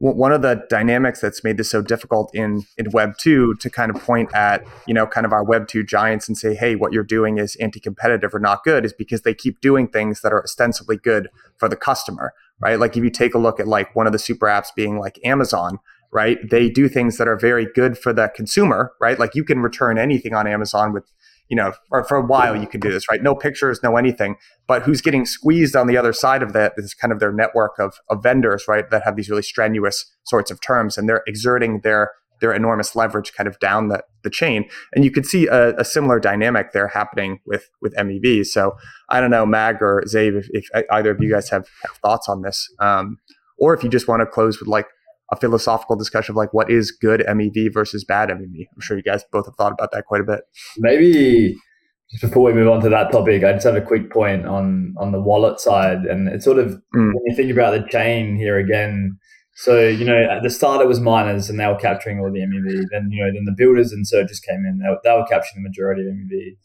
one of the dynamics that's made this so difficult in in Web two to kind of point at you know kind of our Web two giants and say hey what you're doing is anti-competitive or not good is because they keep doing things that are ostensibly good for the customer right? Like if you take a look at like one of the super apps being like Amazon right? They do things that are very good for the consumer right? Like you can return anything on Amazon with you know, for, for a while you could do this, right? No pictures, no anything. But who's getting squeezed on the other side of that is kind of their network of, of vendors, right? That have these really strenuous sorts of terms and they're exerting their their enormous leverage kind of down the, the chain. And you could see a, a similar dynamic there happening with with MEV. So I don't know, Mag or Xave, if, if either of you guys have, have thoughts on this. Um, or if you just want to close with like a philosophical discussion of like what is good MEV versus bad MEV. I'm sure you guys both have thought about that quite a bit. Maybe just before we move on to that topic, I just have a quick point on on the wallet side, and it's sort of mm. when you think about the chain here again. So you know, at the start it was miners, and they were capturing all the MEV. Then you know, then the builders and searchers came in; they, they were capturing the majority of MEV.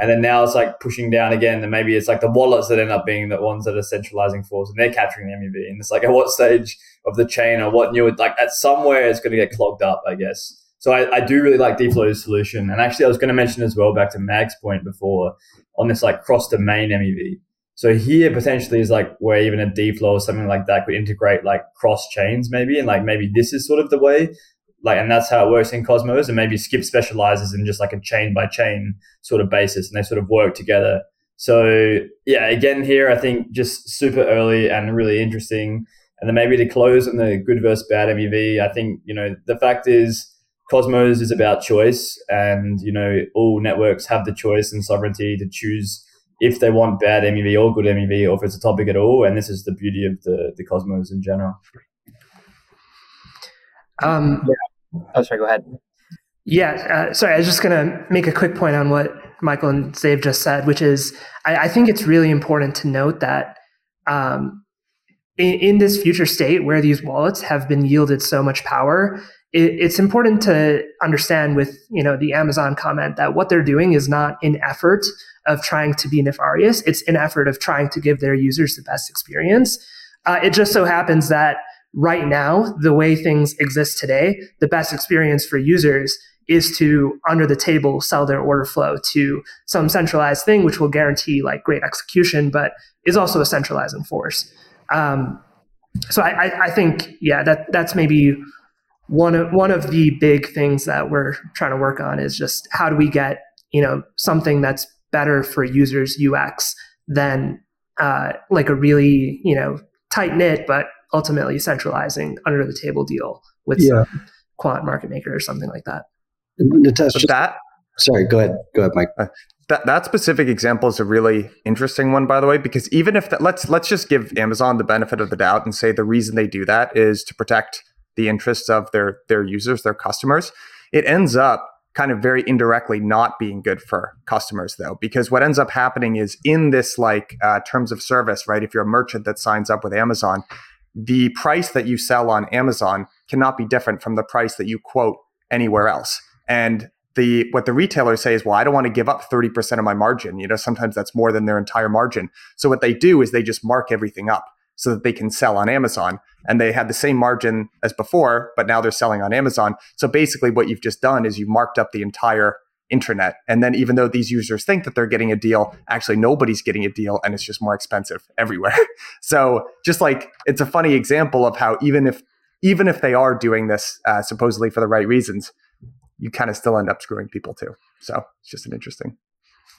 And then now it's like pushing down again, and maybe it's like the wallets that end up being the ones that are centralizing force, and they're capturing the MEV. And it's like at what stage of the chain or what new, like at somewhere it's going to get clogged up, I guess. So I, I do really like DFlow's solution. And actually, I was going to mention as well, back to Mag's point before, on this like cross domain MEV. So here potentially is like where even a DFlow or something like that could integrate like cross chains maybe, and like maybe this is sort of the way like and that's how it works in cosmos and maybe skip specializes in just like a chain by chain sort of basis and they sort of work together. So yeah again here i think just super early and really interesting. And then maybe to close on the good versus bad mev i think you know the fact is cosmos is about choice and you know all networks have the choice and sovereignty to choose if they want bad mev or good mev or if it's a topic at all and this is the beauty of the the cosmos in general. Um, Oh, sorry. Go ahead. Yeah, uh, sorry. I was just going to make a quick point on what Michael and Xave just said, which is I, I think it's really important to note that um, in, in, this future state where these wallets have been yielded so much power, it, it's important to understand with you know the Amazon comment that what they're doing is not an effort of trying to be nefarious; it's an effort of trying to give their users the best experience. Uh, it just so happens that right now, the way things exist today, the best experience for users is to under the table sell their order flow to some centralized thing, which will guarantee like great execution, but is also a centralizing force. Um, so I, I, think, yeah, that that's maybe one of one of the big things that we're trying to work on is just how do we get you know something that's better for users UX than uh, like a really you know tight knit but ultimately centralizing under the table deal with yeah. quant market maker or something like that. Nitesh, just, that sorry, go ahead, go ahead, Mike. Uh, that that specific example is a really interesting one, by the way, because even if that, let's let's just give Amazon the benefit of the doubt and say the reason they do that is to protect the interests of their their users, their customers. It ends up kind of very indirectly not being good for customers though because what ends up happening is in this like uh, terms of service right if you're a merchant that signs up with amazon the price that you sell on Amazon cannot be different from the price that you quote anywhere else. And the what the retailers say is, well, I don't want to give up 30% of my margin. You know, sometimes that's more than their entire margin. So what they do is they just mark everything up so that they can sell on Amazon. And they had the same margin as before, but now they're selling on Amazon. So basically what you've just done is you've marked up the entire intranet. And then even though these users think that they're getting a deal, actually nobody's getting a deal and it's just more expensive everywhere. so just like it's a funny example of how even if even if they are doing this uh, supposedly for the right reasons, you kind of still end up screwing people too. So it's just an interesting.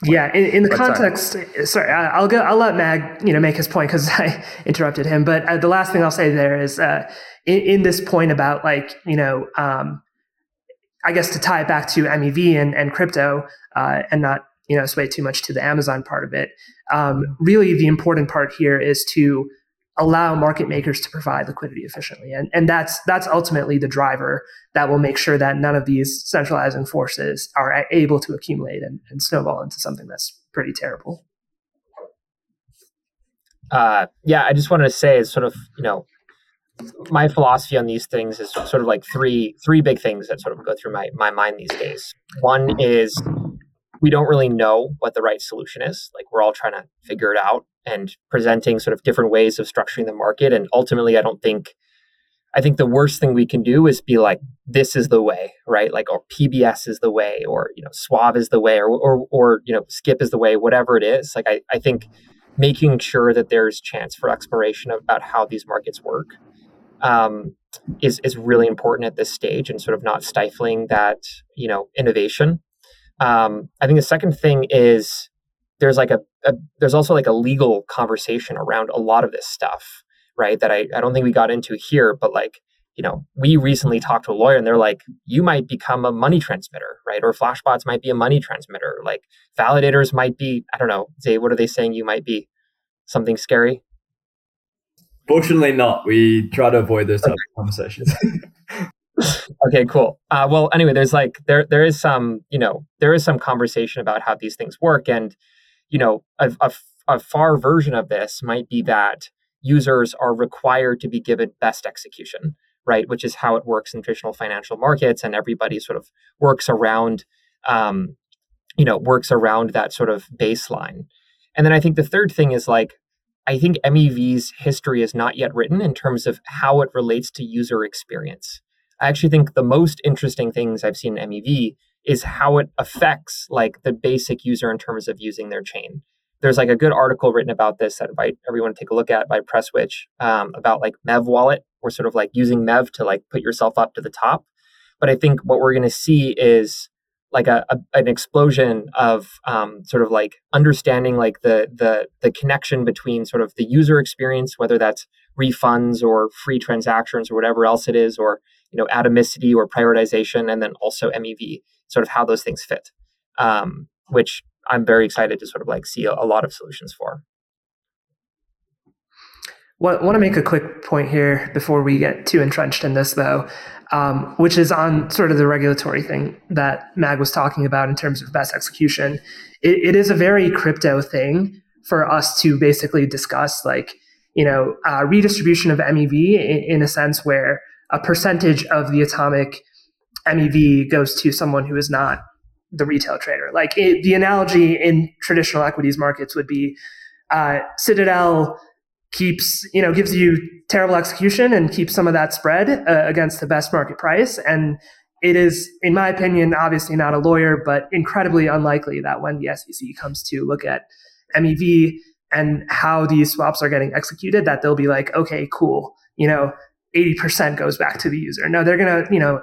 Yeah, in, in the context, sorry. sorry, I'll go. I'll let Mag, you know, make his point because I interrupted him. But uh, the last thing I'll say there is, uh, in, in, this point about like, you know, um, I guess to tie it back to MEV and, and crypto, uh, and not you know sway too much to the Amazon part of it. Um, really, the important part here is to allow market makers to provide liquidity efficiently. And, and that's, that's ultimately the driver that will make sure that none of these centralizing forces are able to accumulate and, and snowball into something that's pretty terrible. Uh, yeah, I just wanted to say, it's sort of, you know, my philosophy on these things is sort of like three three big things that sort of go through my my mind these days. One is we don't really know what the right solution is. Like we're all trying to figure it out and presenting sort of different ways of structuring the market. And ultimately, I don't think, I think the worst thing we can do is be like, this is the way, right? Like, or PBS is the way, or, you know, Suave is the way, or, or, or you know, Skip is the way, whatever it is. Like, I, I think making sure that there's chance for exploration about how these markets work um, is, is really important at this stage and sort of not stifling that, you know, innovation. Um, I think the second thing is there's like a, a, there's also like a legal conversation around a lot of this stuff, right? That I, I don't think we got into here, but like, you know, we recently talked to a lawyer and they're like, you might become a money transmitter, right? Or flashbots might be a money transmitter. Like validators might be, I don't know, Zay, what are they saying you might be? Something scary? Fortunately not. We try to avoid those types of conversations. okay, cool. Uh, well, anyway, there's like there there is some you know there is some conversation about how these things work, and you know a, a, a far version of this might be that users are required to be given best execution, right? Which is how it works in traditional financial markets, and everybody sort of works around, um, you know, works around that sort of baseline. And then I think the third thing is like I think MEV's history is not yet written in terms of how it relates to user experience. I actually think the most interesting things I've seen in MEV is how it affects like the basic user in terms of using their chain. There's like a good article written about this that I invite everyone to take a look at by Presswitch um, about like Mev wallet or sort of like using Mev to like put yourself up to the top. But I think what we're going to see is like a, a, an explosion of um, sort of like understanding like the the the connection between sort of the user experience, whether that's refunds or free transactions or whatever else it is, or you know atomicity or prioritization, and then also MEV, sort of how those things fit, um, which I'm very excited to sort of like see a, a lot of solutions for. I want to make a quick point here before we get too entrenched in this, though, um, which is on sort of the regulatory thing that Mag was talking about in terms of best execution. it, it is a very crypto thing for us to basically discuss, like, you know, uh, redistribution of MEV in, in a sense where a percentage of the atomic MEV goes to someone who is not the retail trader. Like it, the analogy in traditional equities markets would be uh, Citadel keeps you know gives you terrible execution and keeps some of that spread uh, against the best market price. And it is in my opinion obviously not a lawyer but incredibly unlikely that when the SEC comes to look at MEV and how these swaps are getting executed that they'll be like okay cool. You know 80% goes back to the user. No they're to you know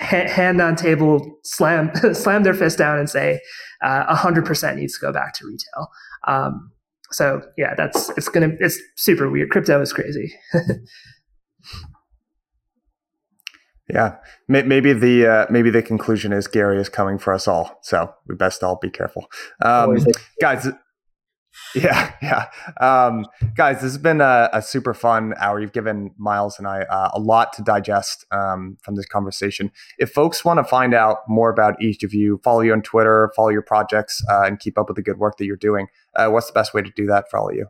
ha- hand on table slam slam their fist down and say uh, 100% needs to go back to retail. Um, so yeah, that's it's gonna it's super weird. Crypto is crazy. yeah, maybe the uh, maybe the conclusion is Gary is coming for us all. So we best all be careful, um, guys. Yeah, yeah. Um, guys, this has been a, a, super fun hour. You've given Myles and I uh, a lot to digest um, from this conversation. If folks want to find out more about each of you, follow you on Twitter, follow your projects, uh, and keep up with the good work that you're doing, uh, what's the best way to do that for all of you?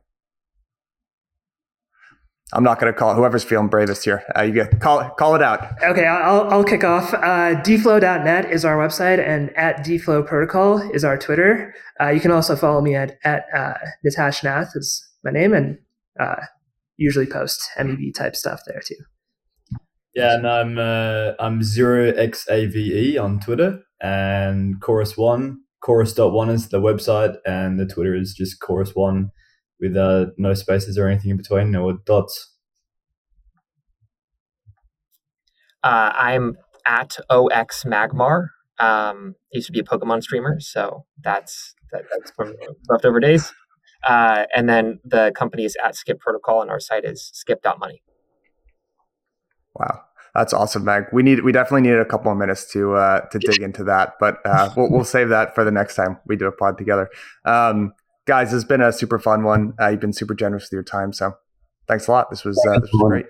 I'm not going to call it. Whoever's feeling bravest here, uh, you get call call it out. Okay, I'll I'll kick off. Uh, dflow.net is our website, and at dflow protocol is our Twitter. Uh, you can also follow me at at uh, Nitesh Nath is my name, and uh, usually post MEV type stuff there too. Yeah, and I'm uh, I'm zero xave on Twitter, and chorus one Chorus One is the website, and the Twitter is just chorus one with uh, no spaces or anything in between or dots? Uh, I'm at OX Magmar. Um, I used to be a Pokemon streamer, so that's that, that's from leftover days. Uh, and then the company is at Skip Protocol, and our site is skip.money. Wow. That's awesome, Mag. We need we definitely need a couple of minutes to uh, to dig into that, but uh, we'll, we'll save that for the next time we do a pod together. Um, guys, it's been a super fun one. Uh, you've been super generous with your time, so thanks a lot. This was uh, this was great.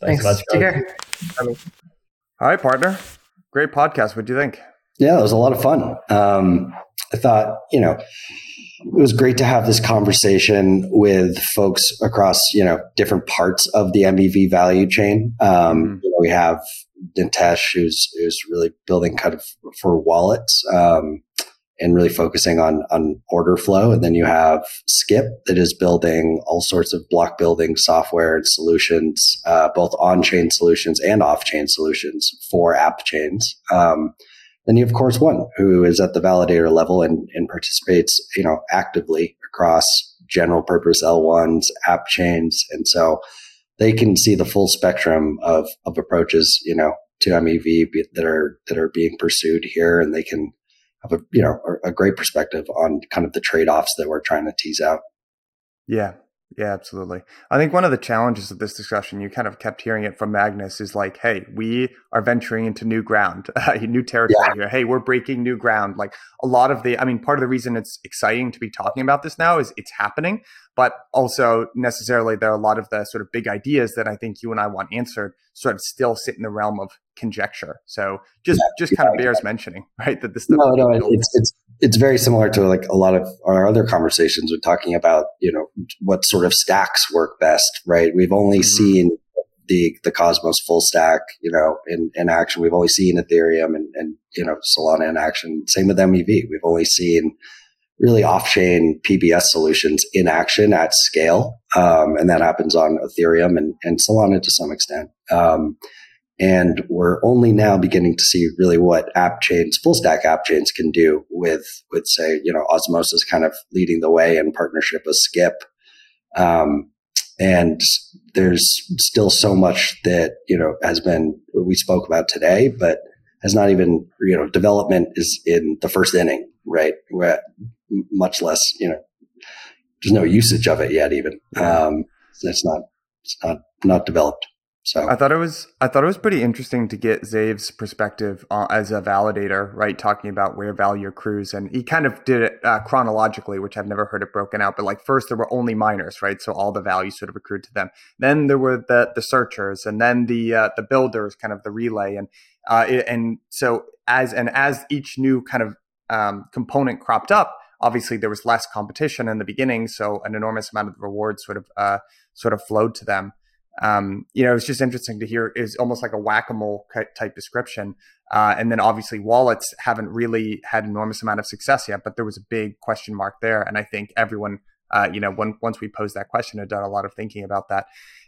Thanks. Thanks. Take care. All right, partner. Great podcast. What do you think? Yeah, it was a lot of fun. Um, I thought, you know, it was great to have this conversation with folks across you know different parts of the MEV value chain. Um, mm-hmm. you know, we have Nitesh, who's who's really building kind of for wallets um, and really focusing on on order flow, and then you have Skip that is building all sorts of block building software and solutions, uh, both on chain solutions and off chain solutions for app chains. Um, then you have Chorus One, who is at the validator level and, and participates, you know, actively across general purpose L1s, app chains. And so they can see the full spectrum of, of approaches, you know, to MEV that are, that are being pursued here. And they can have a, you know, a great perspective on kind of the trade offs that we're trying to tease out. Yeah. Yeah, absolutely. I think one of the challenges of this discussion, you kind of kept hearing it from Maghnus, is like, hey, we are venturing into new ground, uh, new territory yeah. here. Hey, we're breaking new ground. Like a lot of the, I mean, part of the reason it's exciting to be talking about this now is it's happening, but also necessarily there are a lot of the sort of big ideas that I think you and I want answered sort of still sit in the realm of conjecture. So just yeah, just kind yeah, of bears mentioning, right? That this no, no, it's it's it's very similar to like a lot of our other conversations. We're talking about you know what sort of stacks work best, right? We've only mm-hmm. seen the the Cosmos full stack, you know, in, in action. We've only seen Ethereum and, and you know Solana in action. Same with MEV. We've only seen really off-chain PBS solutions in action at scale, um, and that happens on Ethereum and, and Solana to some extent. Um, and we're only now beginning to see really what app chains, full stack app chains can do with, with say, you know, Osmosis kind of leading the way in partnership with Skip. Um, and there's still so much that, you know, has been, we spoke about today, but has not even, you know, development is in the first inning, right? We're much less, you know, there's no usage of it yet, even. Um, it's not, it's not, not developed. So I thought it was I thought it was pretty interesting to get Xave's perspective uh, as a validator, right? Talking about where value accrues, and he kind of did it uh, chronologically, which I've never heard it broken out. But like first, there were only miners, right? So all the value sort of accrued to them. Then there were the the searchers, and then the uh, the builders, kind of the relay, and uh, it, and so as and as each new kind of um, component cropped up, obviously there was less competition in the beginning, so an enormous amount of the rewards sort of uh, sort of flowed to them um, you know, it's just interesting to hear is almost like a whack-a-mole type description. Uh, and then obviously wallets haven't really had enormous amount of success yet, but there was a big question mark there. And I think everyone, uh, you know, when, once we posed that question, had done a lot of thinking about that.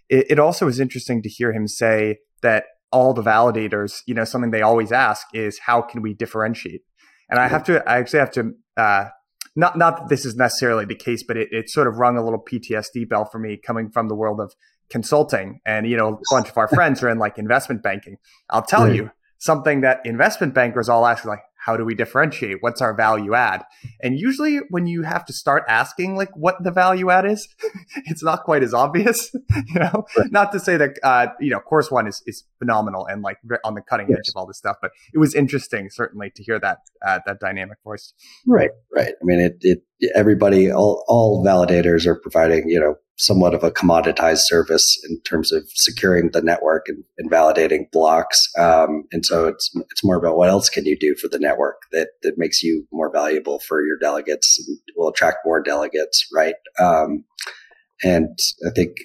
It, it also was interesting to hear him say that all the validators, you know, something they always ask is how can we differentiate? And I have to, I actually have to, uh, not not that this is necessarily the case, but it, it sort of rung a little PTSD bell for me coming from the world of consulting and you know a bunch of our friends are in like investment banking i'll tell right. you something that investment bankers all ask like how do we differentiate what's our value add and usually when you have to start asking like what the value add is it's not quite as obvious you know right. not to say that uh, you know Chorus One is, is phenomenal and like on the cutting yes. edge of all this stuff but it was interesting certainly to hear that uh, that dynamic voice right right i mean it, it everybody all all validators are providing you know somewhat of a commoditized service in terms of securing the network and, and validating blocks. Um, and so it's it's more about what else can you do for the network that that makes you more valuable for your delegates and will attract more delegates, right? Um, and I think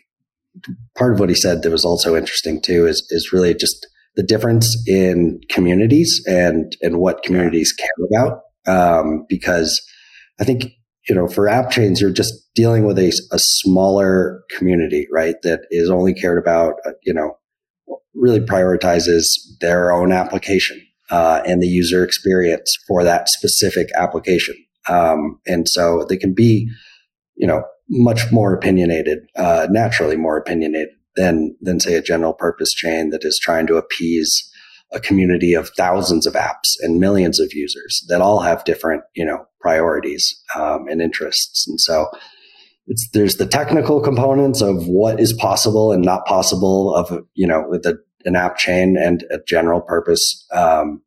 part of what he said that was also interesting too is is really just the difference in communities and and what communities care about. Um, because I think you know, for app chains, you're just dealing with a, a smaller community, right? That is only cared about, uh, you know, really prioritizes their own application uh, and the user experience for that specific application. Um, and so they can be, you know, much more opinionated, uh, naturally more opinionated than than say a general purpose chain that is trying to appease a community of thousands of apps and millions of users that all have different, you know, priorities um, and interests. And so it's, there's the technical components of what is possible and not possible of, you know, with a, an app chain and a general purpose, um,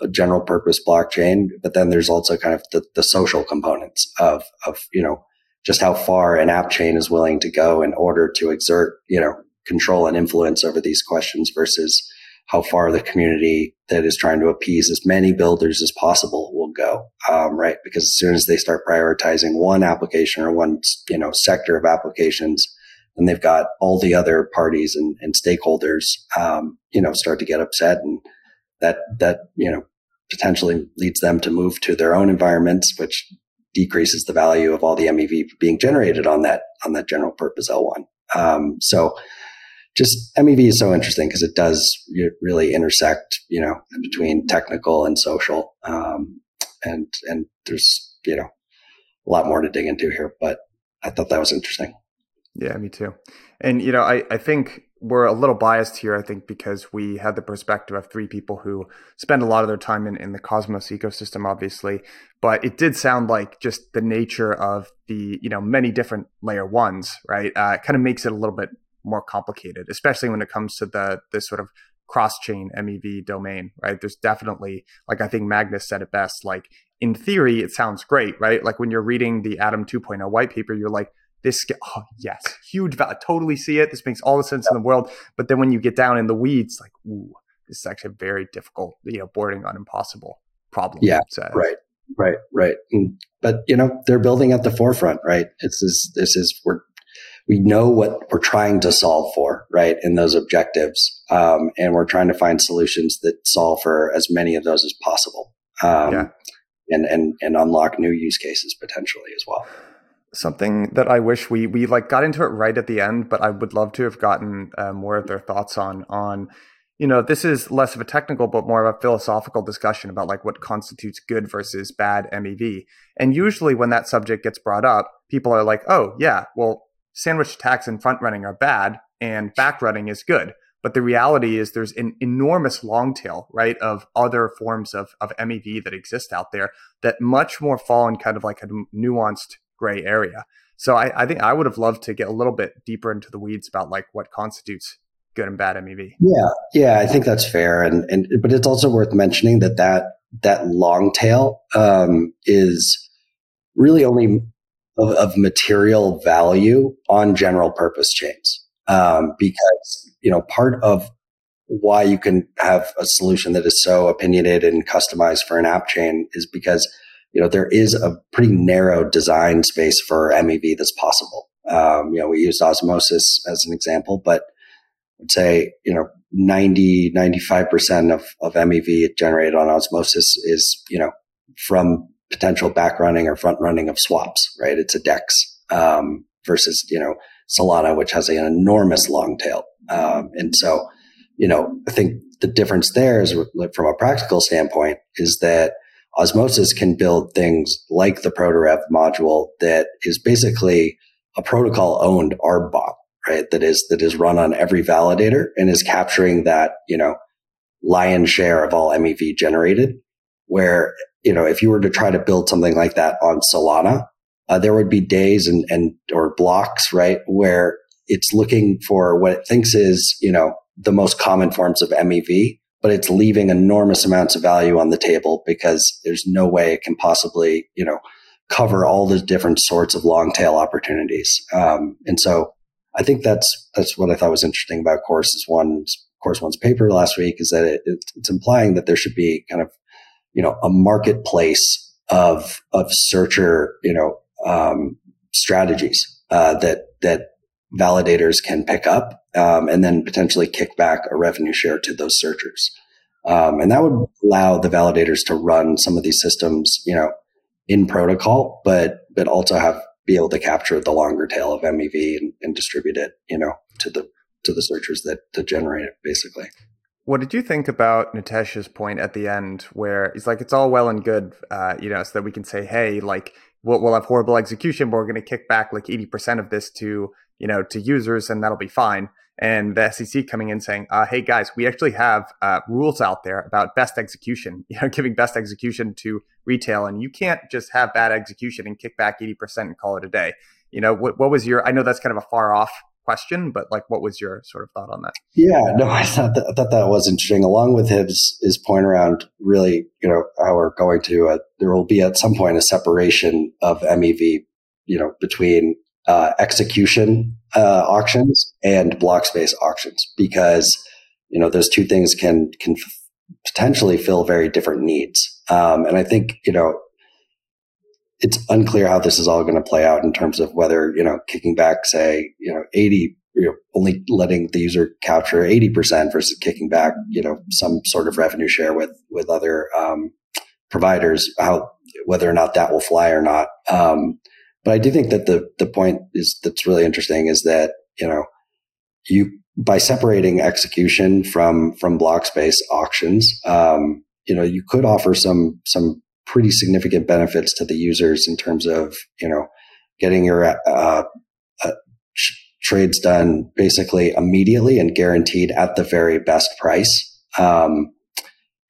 a general purpose blockchain. But then there's also kind of the, the social components of, of, you know, just how far an app chain is willing to go in order to exert, you know, control and influence over these questions versus how far the community that is trying to appease as many builders as possible will go, um, right? Because as soon as they start prioritizing one application or one, you know, sector of applications, then they've got all the other parties and, and stakeholders, um, you know, start to get upset, and that that you know potentially leads them to move to their own environments, which decreases the value of all the MEV being generated on that on that general purpose L1. Um, so just MEV is so interesting because it does really intersect, you know, between technical and social. Um, and, and there's, you know, a lot more to dig into here, but I thought that was interesting. Yeah, me too. And, you know, I, I think we're a little biased here, I think, because we had the perspective of three people who spend a lot of their time in, in the Cosmos ecosystem, obviously. But it did sound like just the nature of the, you know, many different layer ones, right? Uh, kind of makes it a little bit more complicated, especially when it comes to the this sort of cross chain MEV domain, right? There's definitely, like I think Maghnus said it best, like in theory, it sounds great, right? Like when you're reading the Atom 2.0 white paper, you're like, this, oh, yes, huge value. Totally see it. This makes all the sense in the world. But then when you get down in the weeds, like, ooh, this is actually very difficult, you know, bordering on impossible problem. Yeah. So, right. Right. Right. And, but, you know, they're building at the forefront, right? It's this, this is, we're, we know what we're trying to solve for, right, in those objectives. Um, and we're trying to find solutions that solve for as many of those as possible. Um, yeah. and, and, and unlock new use cases potentially as well. Something that I wish we, we like got into it right at the end, but I would love to have gotten uh, more of their thoughts on, on, you know, this is less of a technical, but more of a philosophical discussion about like what constitutes good versus bad MEV. And usually when that subject gets brought up, people are like, oh, yeah, well, sandwich attacks and front running are bad and back running is good. But the reality is there's an enormous long tail, right, of other forms of, of MEV that exist out there that much more fall in kind of like a nuanced gray area. So I, I think I would have loved to get a little bit deeper into the weeds about like what constitutes good and bad MEV. Yeah, yeah, I think that's fair, and and but it's also worth mentioning that that that long tail um, is really only of, of material value on general purpose chains. Um, because, you know, part of why you can have a solution that is so opinionated and customized for an app chain is because, you know, there is a pretty narrow design space for MEV that's possible. Um, you know, we used osmosis as an example, but I'd say, you know, 90, 95% of, of MEV generated on osmosis is, you know, from potential back running or front running of swaps, right? It's a DEX um, versus, you know, Solana, which has an enormous long tail. Um, and so, you know, I think the difference there is from a practical standpoint is that Osmosis can build things like the ProtoRev module that is basically a protocol owned bot, right? That is, that is run on every validator and is capturing that, you know, lion's share of all MEV generated where you know, if you were to try to build something like that on Solana, uh, there would be days and, and or blocks, right, where it's looking for what it thinks is, you know, the most common forms of MEV, but it's leaving enormous amounts of value on the table because there's no way it can possibly, you know, cover all the different sorts of long tail opportunities. Um, and so I think that's that's what I thought was interesting about Chorus one's Chorus one's paper last week is that it, it's implying that there should be kind of you know, a marketplace of, of searcher, you know, um, strategies, uh, that, that validators can pick up, um, and then potentially kick back a revenue share to those searchers. Um, and that would allow the validators to run some of these systems, you know, in protocol, but, but also have, be able to capture the longer tail of MEV and, and distribute it, you know, to the, to the searchers that, that generate it basically. What did you think about Nitesh's point at the end, where he's like, "It's all well and good, uh, you know, so that we can say, hey, like, we'll, we'll have horrible execution, but we're going to kick back like eighty percent of this to, you know, to users, and that'll be fine." And the SEC coming in saying, uh, "Hey guys, we actually have uh, rules out there about best execution. You know, giving best execution to retail, and you can't just have bad execution and kick back eighty percent and call it a day." You know, what, what was your? I know that's kind of a far off question, but like, what was your sort of thought on that? Yeah, no, I thought that, I thought that was interesting. Along with his his point around really, you know, how we're going to uh, there will be at some point a separation of MEV, you know, between uh, execution uh, auctions and block space auctions because you know those two things can can f- potentially fill very different needs. Um, and I think you know it's unclear how this is all going to play out in terms of whether you know kicking back say you know 80 you know, only letting the user capture 80% versus kicking back you know some sort of revenue share with with other um, providers how whether or not that will fly or not um, but i do think that the the point is that's really interesting is that you know you by separating execution from from block space auctions um, you know you could offer some some pretty significant benefits to the users in terms of you know getting your uh, uh, trades done basically immediately and guaranteed at the very best price. Um,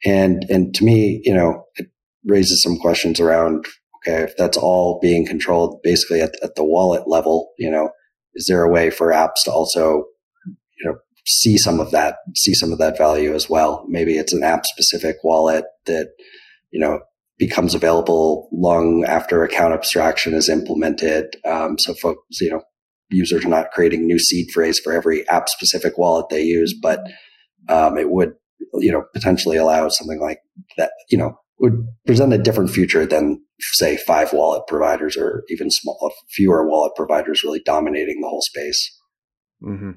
and and to me, you know, it raises some questions around okay if that's all being controlled basically at, at the wallet level, you know, is there a way for apps to also you know see some of that see some of that value as well? Maybe it's an app specific wallet that you know becomes available long after account abstraction is implemented. Um, so folks, you know, users are not creating new seed phrase for every app specific wallet they use, but um, it would, you know, potentially allow something like that, you know, would present a different future than say five wallet providers or even small, fewer wallet providers really dominating the whole space. Mm-hmm.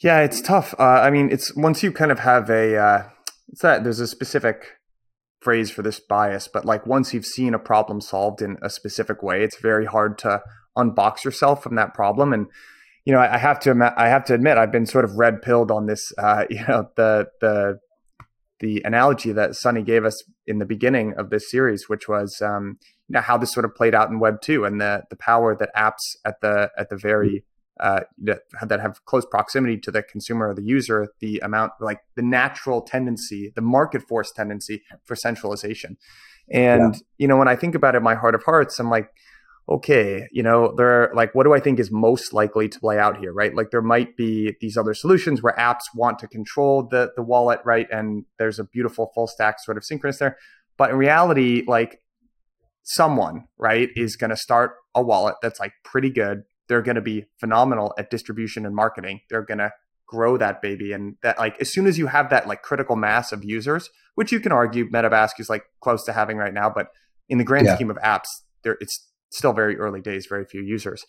Yeah, it's tough. Uh, I mean, it's once you kind of have a, uh, it's that there's a specific phrase for this bias, but like once you've seen a problem solved in a specific way, it's very hard to unbox yourself from that problem. And you know, I have to I have to admit I've been sort of red pilled on this. Uh, you know, the the the analogy that Sunny gave us in the beginning of this series, which was um, you know how this sort of played out in Web two and the the power that apps at the at the very uh, that, that have close proximity to the consumer or the user, the amount like the natural tendency, the market force tendency for centralization. And yeah. you know, when I think about it, my heart of hearts, I'm like, okay, you know, there are like what do I think is most likely to play out here, right? Like there might be these other solutions where apps want to control the the wallet, right? And there's a beautiful full stack sort of synchronous there. But in reality, like someone, right, is going to start a wallet that's like pretty good they're going to be phenomenal at distribution and marketing. They're going to grow that baby. And that like as soon as you have that like critical mass of users, which you can argue MetaMask is like close to having right now, but in the grand yeah. scheme of apps, there it's still very early days, very few users.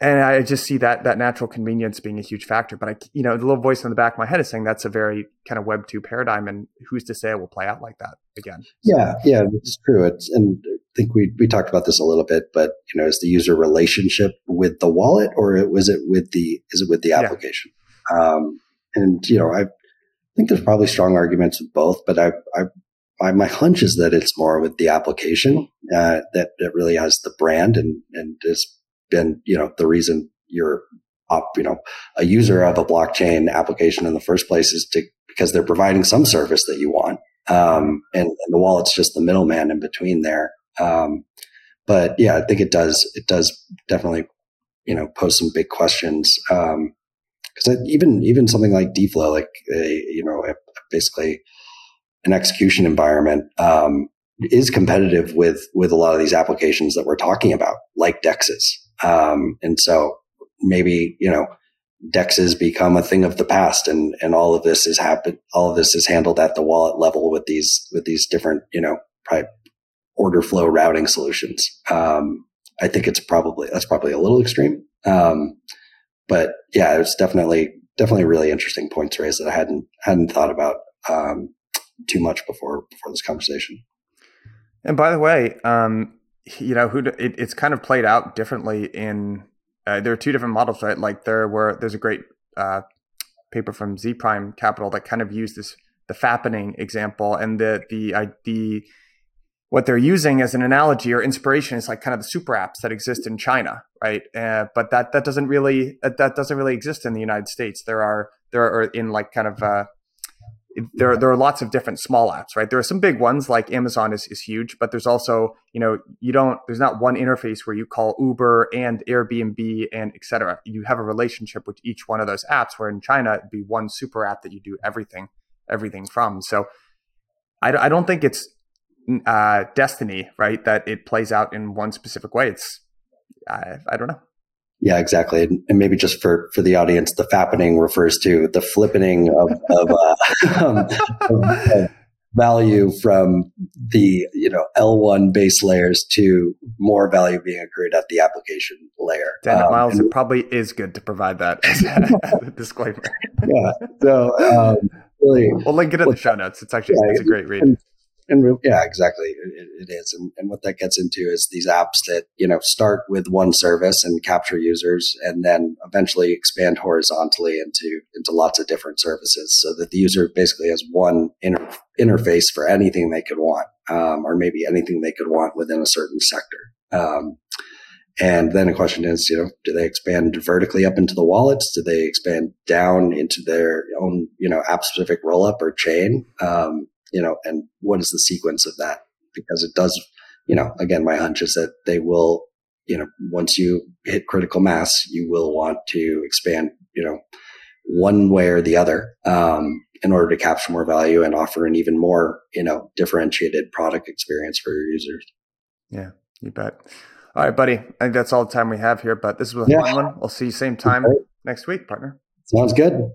And I just see that that natural convenience being a huge factor. But I, you know, the little voice in the back of my head is saying that's a very kind of Web two paradigm, and who's to say it will play out like that again? Yeah, yeah, it's true. It's and I think we we talked about this a little bit, but you know, is the user relationship with the wallet, or was it with the is it with the application? Yeah. Um, and you know, I think there's probably strong arguments with both, but I, I, I my hunch is that it's more with the application uh, that really has the brand and and has been you know the reason you're up, you know, a user of a blockchain application in the first place is to because they're providing some service that you want. Um, and, and, the wallet's just the middleman in between there. Um, but yeah, I think it does. It does definitely, you know, pose some big questions. Um, because even even something like DFlow, like a, you know, a, basically an execution environment, um, is competitive with with a lot of these applications that we're talking about, like Dexes. Um, and so maybe you know dexes become a thing of the past and and all of this is happen all of this is handled at the wallet level with these with these different you know order flow routing solutions. Um, I think it's probably that's probably a little extreme, um, but yeah, it's definitely definitely really interesting points raised that I hadn't hadn't thought about um, too much before before this conversation. And by the way, um, you know, who it, it's kind of played out differently in. Uh, there are two different models, right? Like there were there's a great uh, paper from Zee Prime Capital that kind of used this the fappening example and the the the what they're using as an analogy or inspiration is like kind of the super apps that exist in China, right? Uh, but that that doesn't really that doesn't really exist in the United States. There are there are in like kind of uh, there there are lots of different small apps, right? There are some big ones like Amazon is is huge, but there's also you know you don't there's not one interface where you call Uber and Airbnb and etc. You have a relationship with each one of those apps. Where in China it'd be one super app that you do everything everything from. So I, I don't think it's uh, destiny, right? That it plays out in one specific way. It's I, I don't know. Yeah, exactly. And maybe just for, for the audience, the fappening refers to the flippening of, of, uh, um, of, of value from the you know L1 base layers to more value being accrued at the application layer. Damn it, um, Myles, it probably is good to provide that disclaimer. Yeah. So um, really, we'll link it in the show notes. It's actually yeah, it's a great read. And, and yeah, exactly, it, it is. And, and what that gets into is these apps that you know start with one service and capture users, and then eventually expand horizontally into into lots of different services, so that the user basically has one inter- interface for anything they could want, um, or maybe anything they could want within a certain sector. Um, and then the question is, you know, do they expand vertically up into the wallets? Do they expand down into their own, you know, app specific rollup or chain? Um, you know, and what is the sequence of that? Because it does, you know, again, my hunch is that they will, you know, once you hit critical mass, you will want to expand, you know, one way or the other, um, in order to capture more value and offer an even more, you know, differentiated product experience for your users. Yeah, you bet. All right, buddy. I think that's all the time we have here, but this was a yeah. fun one. We'll see you same time next week, partner. Sounds good.